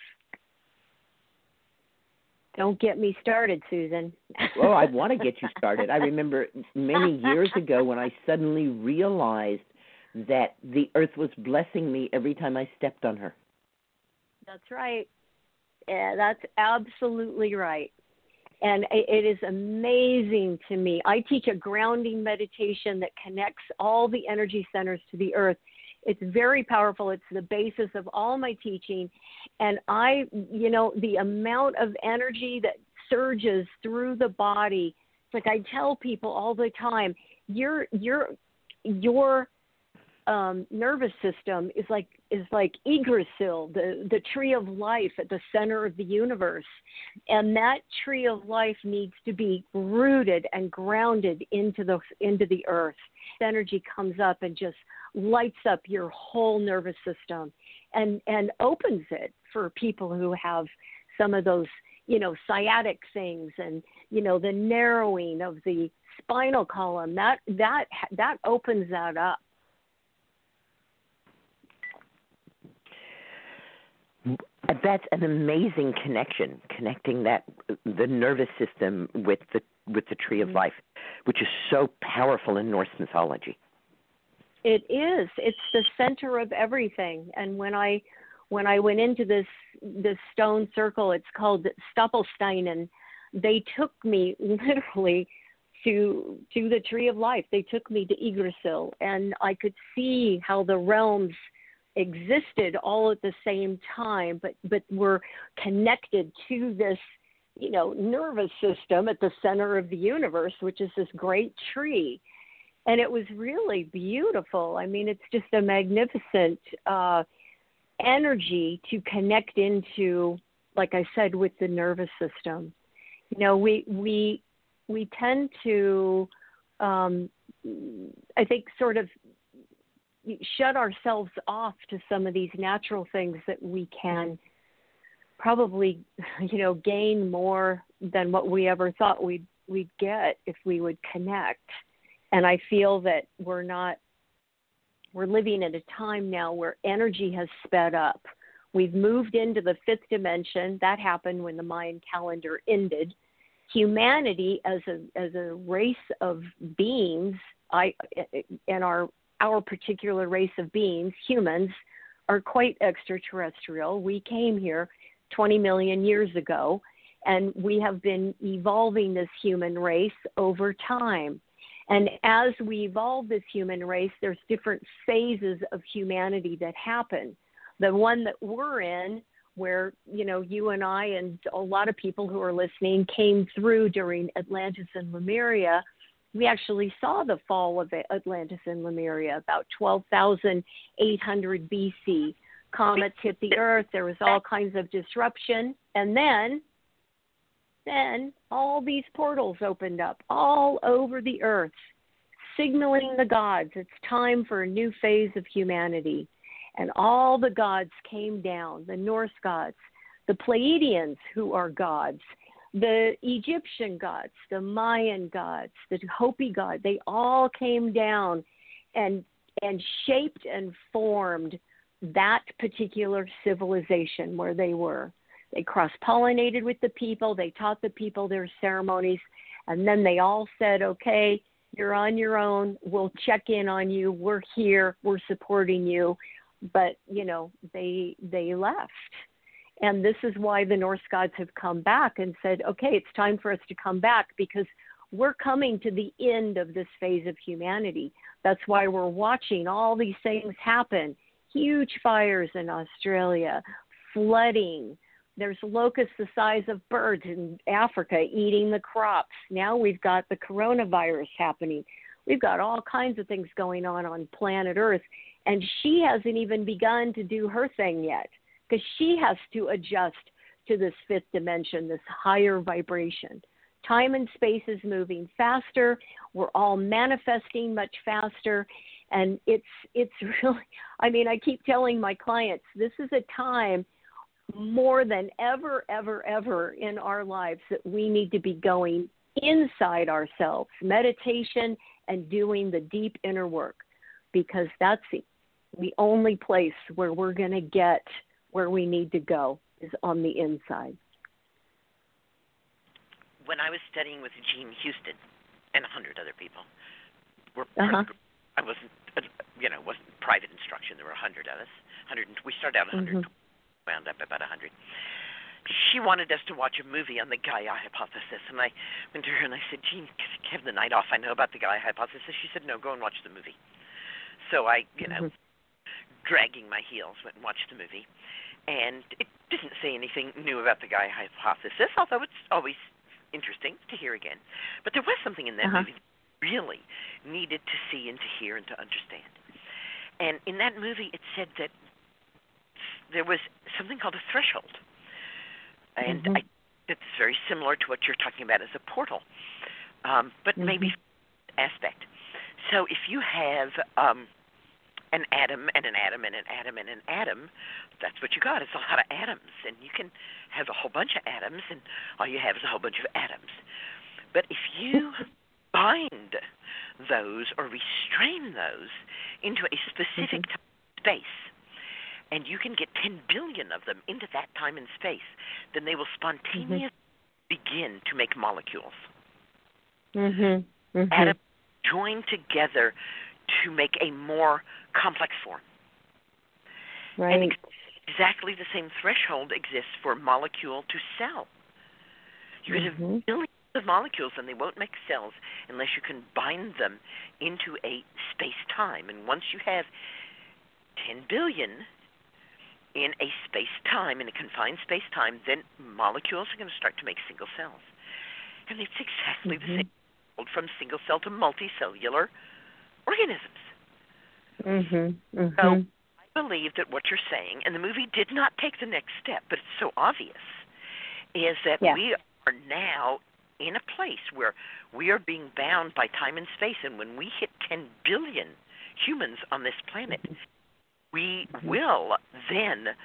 Don't get me started, Susun. well, I want to get you started. I remember many years ago when I suddenly realized that the earth was blessing me every time I stepped on her. That's right. Yeah, that's absolutely right. And it is amazing to me. I teach a grounding meditation that connects all the energy centers to the earth. It's very powerful. It's the basis of all my teaching. And I, you know, the amount of energy that surges through the body. It's like I tell people all the time, your your your um, nervous system is like is like Yggdrasil, the the tree of life at the center of the universe, and that tree of life needs to be rooted and grounded into the into the earth. Energy comes up and just lights up your whole nervous system, and and opens it for people who have some of those you know sciatic things and you know the narrowing of the spinal column. That that that opens that up That's an amazing connection, connecting that the nervous system with the with the tree of mm-hmm. life, which is so powerful in Norse mythology. It is. It's the center of everything. And when I when I went into this this stone circle, it's called Stapelsteinen. They took me [laughs] literally to to the tree of life. They took me to Yggdrasil, and I could see how the realms existed all at the same time, but but were connected to this, you know, nervous system at the center of the universe, which is this great tree. And it was really beautiful. I mean, it's just a magnificent uh, energy to connect into, like I said, with the nervous system. You know, we we we tend to, um, I think, sort of shut ourselves off to some of these natural things that we can probably [laughs] you know gain more than what we ever thought we'd we'd get if we would connect. And i feel that we're not we're living at a time now where energy has sped up. We've moved into the fifth dimension. That happened when the mayan calendar ended. Humanity as a as a race of beings i and our our particular race of beings, humans, are quite extraterrestrial. We came here 20 million years ago, and we have been evolving this human race over time. And as we evolve this human race, there's different phases of humanity that happen. The one that we're in, where you know you and I and a lot of people who are listening came through during Atlantis and Lemuria, we actually saw the fall of Atlantis and Lemuria about 12,800 BC. Comets hit the earth. There was all kinds of disruption, and then, then all these portals opened up all over the earth, signaling the gods it's time for a new phase of humanity. And all the gods came down, the Norse gods, the Pleiadians, who are gods, the Egyptian gods, the Mayan gods, the Hopi god, they all came down and and shaped and formed that particular civilization where they were. They cross pollinated with the people, they taught the people their ceremonies, and then they all said, Okay, you're on your own, we'll check in on you, we're here, we're supporting you. But, you know, they they left and this is why the Norse gods have come back and said, okay, it's time for us to come back because we're coming to the end of this phase of humanity. That's why we're watching all these things happen huge fires in Australia, flooding. There's locusts the size of birds in Africa eating the crops. Now we've got the coronavirus happening. We've got all kinds of things going on on planet Earth. And she hasn't even begun to do her thing yet because she has to adjust to this fifth dimension, this higher vibration. Time and space is moving faster. We're all manifesting much faster. And it's it's [laughs] really I mean, I keep telling my clients this is a time more than ever, ever, ever in our lives that we need to be going inside ourselves, meditation and doing the deep inner work, because that's the, the only place where we're going to get where we need to go is on the inside. When I was studying with Jean Houston and a hundred other people, were uh-huh. I wasn't, you know, wasn't private instruction. There were a hundred of us. Hundred. We started out a 100 mm-hmm. wound up about a hundred. She wanted us to watch a movie on the Gaia hypothesis, and I went to her and I said, "Jean, have the night off. I know about the Gaia hypothesis." She said, "No, go and watch the movie." So I, you know, mm-hmm. Dragging my heels, went and watched the movie and it didn't say anything new about the Gaia hypothesis, although it's always interesting to hear again. But there was something in that uh-huh. movie really needed to see and to hear and to understand. And in that movie, it said that there was something called a threshold, and mm-hmm. I, it's very similar to what you're talking about as a portal, um, but mm-hmm. maybe aspect. So if you have um, an atom and an atom and an atom and an atom, that's what you got. It's a lot of atoms, and you can have a whole bunch of atoms, and all you have is a whole bunch of atoms. But if you [laughs] bind those or restrain those into a specific mm-hmm. space, and you can get 10 billion of them into that time and space, then they will spontaneously mm-hmm. begin to make molecules. Mm-hmm. Mm-hmm. Atoms join together to make a more complex form. Right. And exactly the same threshold exists for molecule to cell. You mm-hmm. have billions of molecules and they won't make cells unless you can bind them into a space time. And once you have 10 billion in a space time, in a confined space time, then molecules are going to start to make single cells. And it's exactly mm-hmm. the same from single cell to multicellular organisms. Mhm. Mhm. So I believe that what you're saying, and the movie did not take the next step, but it's so obvious, is that Yeah. we are now in a place where we are being bound by time and space, and when we hit 10 billion humans on this planet, we will then,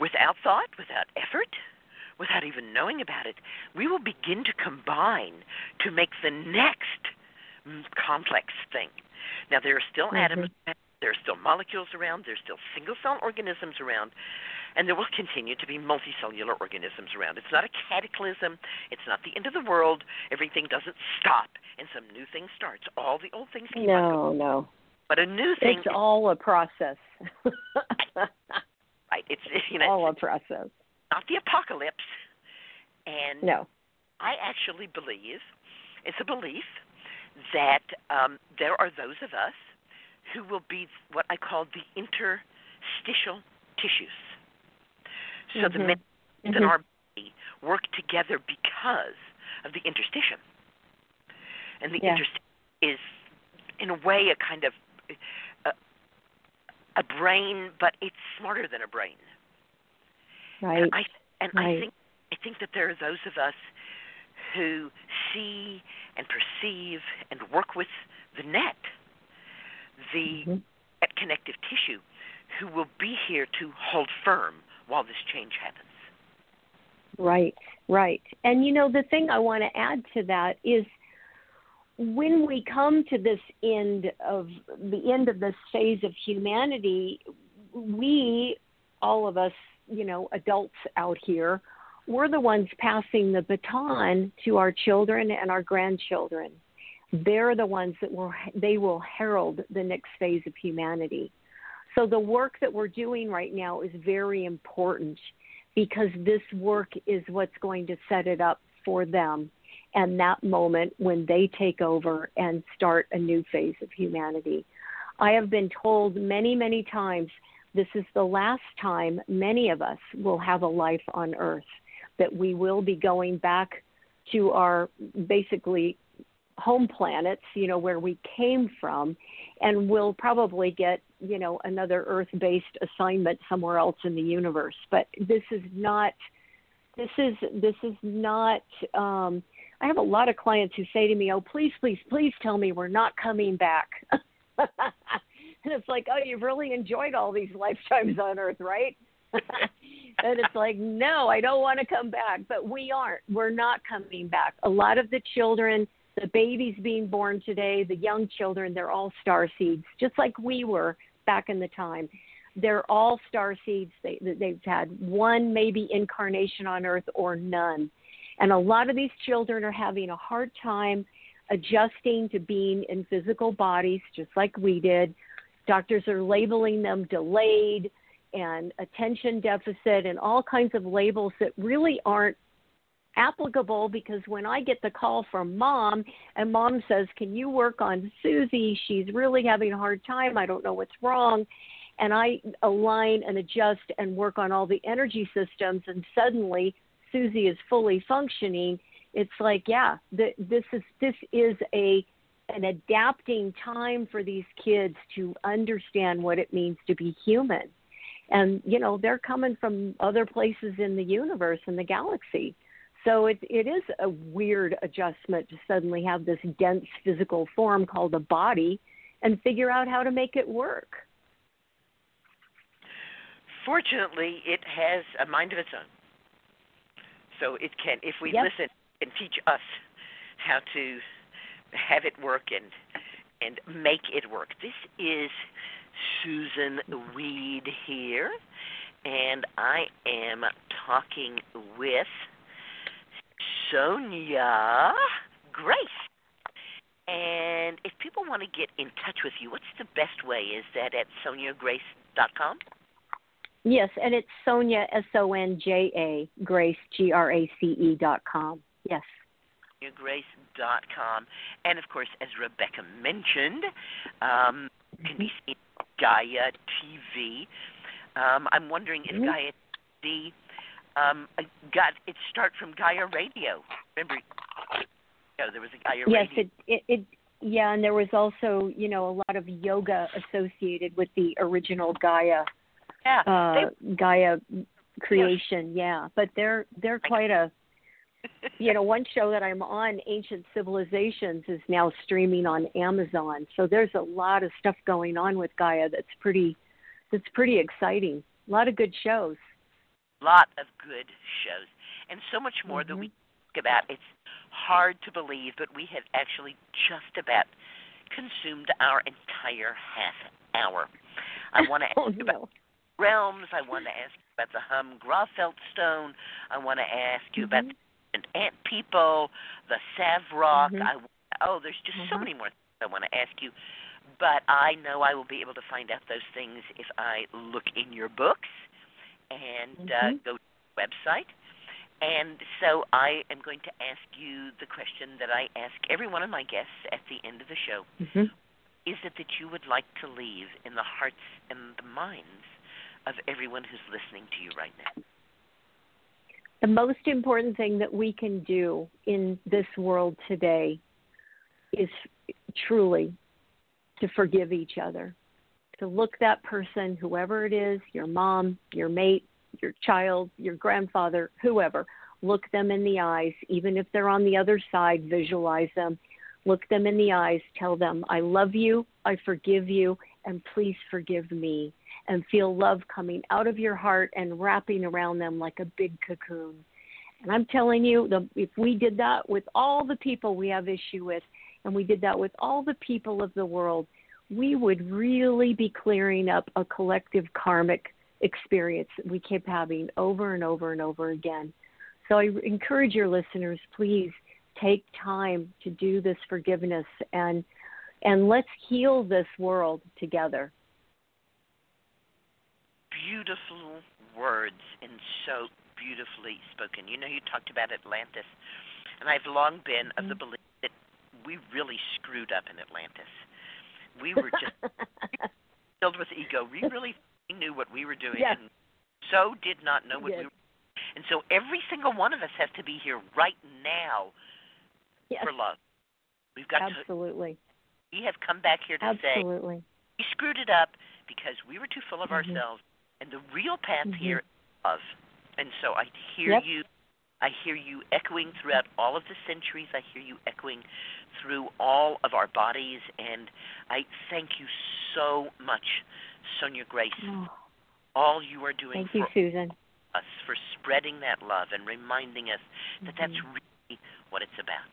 without thought, without effort, without even knowing about it, we will begin to combine to make the next mm, complex thing. Now, there are still Mhm. atoms, there are still molecules around, there's still single cell organisms around, and there will continue to be multicellular organisms around. It's not a cataclysm, it's not the end of the world. Everything doesn't stop and some new thing starts. All the old things keep on going. No, no. But a new thing It's all a process. [laughs] right. It's you know all a process. not the apocalypse. And No. I actually believe it's a belief that um, there are those of us who will be what I call the interstitial tissues. So the Mhm. men in Mhm. our body work together because of the interstitium. And the Yeah. interstitium is, in a way, a kind of a, a brain, but it's smarter than a brain. Right. And I and I think I think that there are those of us who see and perceive and work with the net, the Mhm. net connective tissue, who will be here to hold firm while this change happens. Right, right. And you know, the thing I want to add to that is when we come to this end of the end of this phase of humanity, we, all of us, you know, adults out here, we're the ones passing the baton to our children and our grandchildren. They're the ones that will they will herald the next phase of humanity. So the work that we're doing right now is very important because this work is what's going to set it up for them and that moment when they take over and start a new phase of humanity. I have been told many, many times this is the last time many of us will have a life on earth, that we will be going back to our basically home planets, you know, where we came from, and we'll probably get, you know, another Earth based assignment somewhere else in the universe. But this is not this is this is not um I have a lot of clients who say to me, Oh, please, please, please tell me we're not coming back [laughs] and it's like, Oh, you've really enjoyed all these lifetimes on Earth, right? [laughs] and it's like, no, I don't want to come back. But we aren't. We're not coming back. A lot of the children, the babies being born today, the young children, they're all star seeds, just like we were back in the time. They're all star seeds. They, they've had one maybe incarnation on Earth or none. And a lot of these children are having a hard time adjusting to being in physical bodies, just like we did. Doctors are labeling them delayed and attention deficit and all kinds of labels that really aren't applicable because when I get the call from mom and mom says, Can you work on Susie? She's really having a hard time. I don't know what's wrong. And I align and adjust and work on all the energy systems, and suddenly Susie is fully functioning. It's like, yeah, th- this is this is a an adapting time for these kids to understand what it means to be human and you know they're coming from other places in the universe and the galaxy so it it is a weird adjustment to suddenly have this dense physical form called a body and figure out how to make it work Fortunately, it has a mind of its own. So it can, if we Yep. listen, and teach us how to have it work and and make it work. This is Susun Weed here, and I am talking with Sonja Grace. And if people want to get in touch with you, what's the best way? Is that at sonjagrace.com? yes and it's sonja s o n j a grace g r a c e dot com yes grace.com. And of course, as Rebecca mentioned, um, can be seen Gaia TV. Um, I'm wondering if Mhm. Gaia TV um, got its start from Gaia Radio. Remember, oh, there was a Gaia yes, Radio. it, it it yeah, and there was also you know a lot of yoga associated with the original Gaia yeah, uh, Gaia creation. Yeah, but they're they're quite a you know one show that I'm on, Ancient Civilizations, is now streaming on Amazon. So there's a lot of stuff going on with Gaia that's pretty that's pretty exciting. A lot of good shows. lot of good shows and so much more that we Mm-hmm. talk about. It's hard to believe, but we have actually just about consumed our entire half hour. I [laughs] want to ask Oh, you about realms. I want to ask you about the Hunn Gravfelt stone. I want to ask you about Mm-hmm. The ant people, the Savrock. Mhm. I, oh, there's just so Mhm. many more things I want to ask you. But I know I will be able to find out those things if I look in your books and uh, Mhm. go to the website. And so I am going to ask you the question that I ask every one of my guests at the end of the show. Mm-hmm. Is it that you would like to leave in the hearts and the minds of everyone who's listening to you right now? The most important thing that we can do in this world today is truly to forgive each other. To look that person, whoever it is, your mom, your mate, your child, your grandfather, whoever, look them in the eyes, even if they're on the other side, visualize them. Look them in the eyes, tell them, I love you, I forgive you, and please forgive me. And feel love coming out of your heart and wrapping around them like a big cocoon. And I'm telling you, the, if we did that with all the people we have issue with, and we did that with all the people of the world, we would really be clearing up a collective karmic experience that we keep having over and over and over again. So I encourage your listeners, please take time to do this forgiveness and and let's heal this world together. Beautiful words and so beautifully spoken. You know, you talked about Atlantis, and I've long been of the belief that we really screwed up in Atlantis. We were just [laughs] filled with ego. We really knew what we were doing, Yes. and so did not know what Yes. we were. And so every single one of us has to be here right now Yes. for love. We've got to. Absolutely. We have come back here to say Absolutely. we screwed it up because we were too full of Mhm. ourselves, and the real path Mhm. here is love. And so I hear Yep. you. I hear you echoing throughout all of the centuries. I hear you echoing through all of our bodies, and I thank you so much, Sonja Grace. Oh, All you are doing thank you, Susun. us, for spreading that love and reminding us that that's Mm-hmm. really what it's about.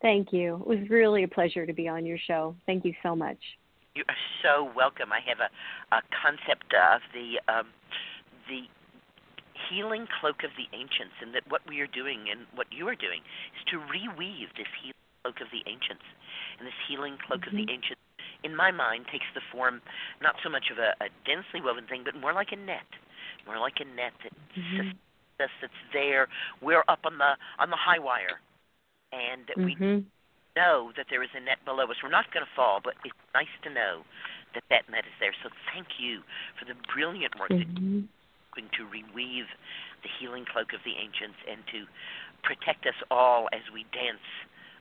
Thank you. It was really a pleasure to be on your show. Thank you so much. You are so welcome. I have a, a concept of the um, the healing cloak of the ancients, and that what we are doing and what you are doing is to reweave this healing cloak of the ancients. And this healing cloak of the mm-hmm. ancients, in my mind, takes the form not so much of a, a densely woven thing, but more like a net, more like a net that mm-hmm. sustains us, that's there. We're up on the on the high wire, and that we. Mm-hmm. Know that there is a net below us. We're not going to fall, but it's nice to know that that net is there. So thank you for the brilliant work that mm-hmm. you're doing to reweave the healing cloak of the ancients and to protect us all as we dance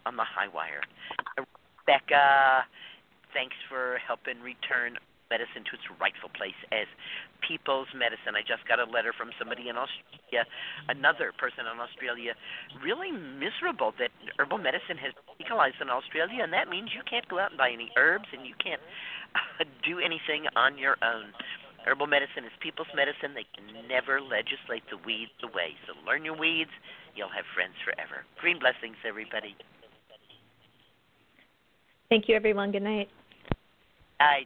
on the high wire. Rebecca, thanks for helping return medicine to its rightful place as people's medicine. I just got a letter from somebody in Australia, another person in Australia, really miserable that herbal medicine has legalized in Australia, and that means you can't go out and buy any herbs and you can't uh, [laughs] do anything on your own. Herbal medicine is people's medicine. They can never legislate the weeds away. So learn your weeds. You'll have friends forever. Green blessings, everybody. Thank you, everyone. Good night. Bye.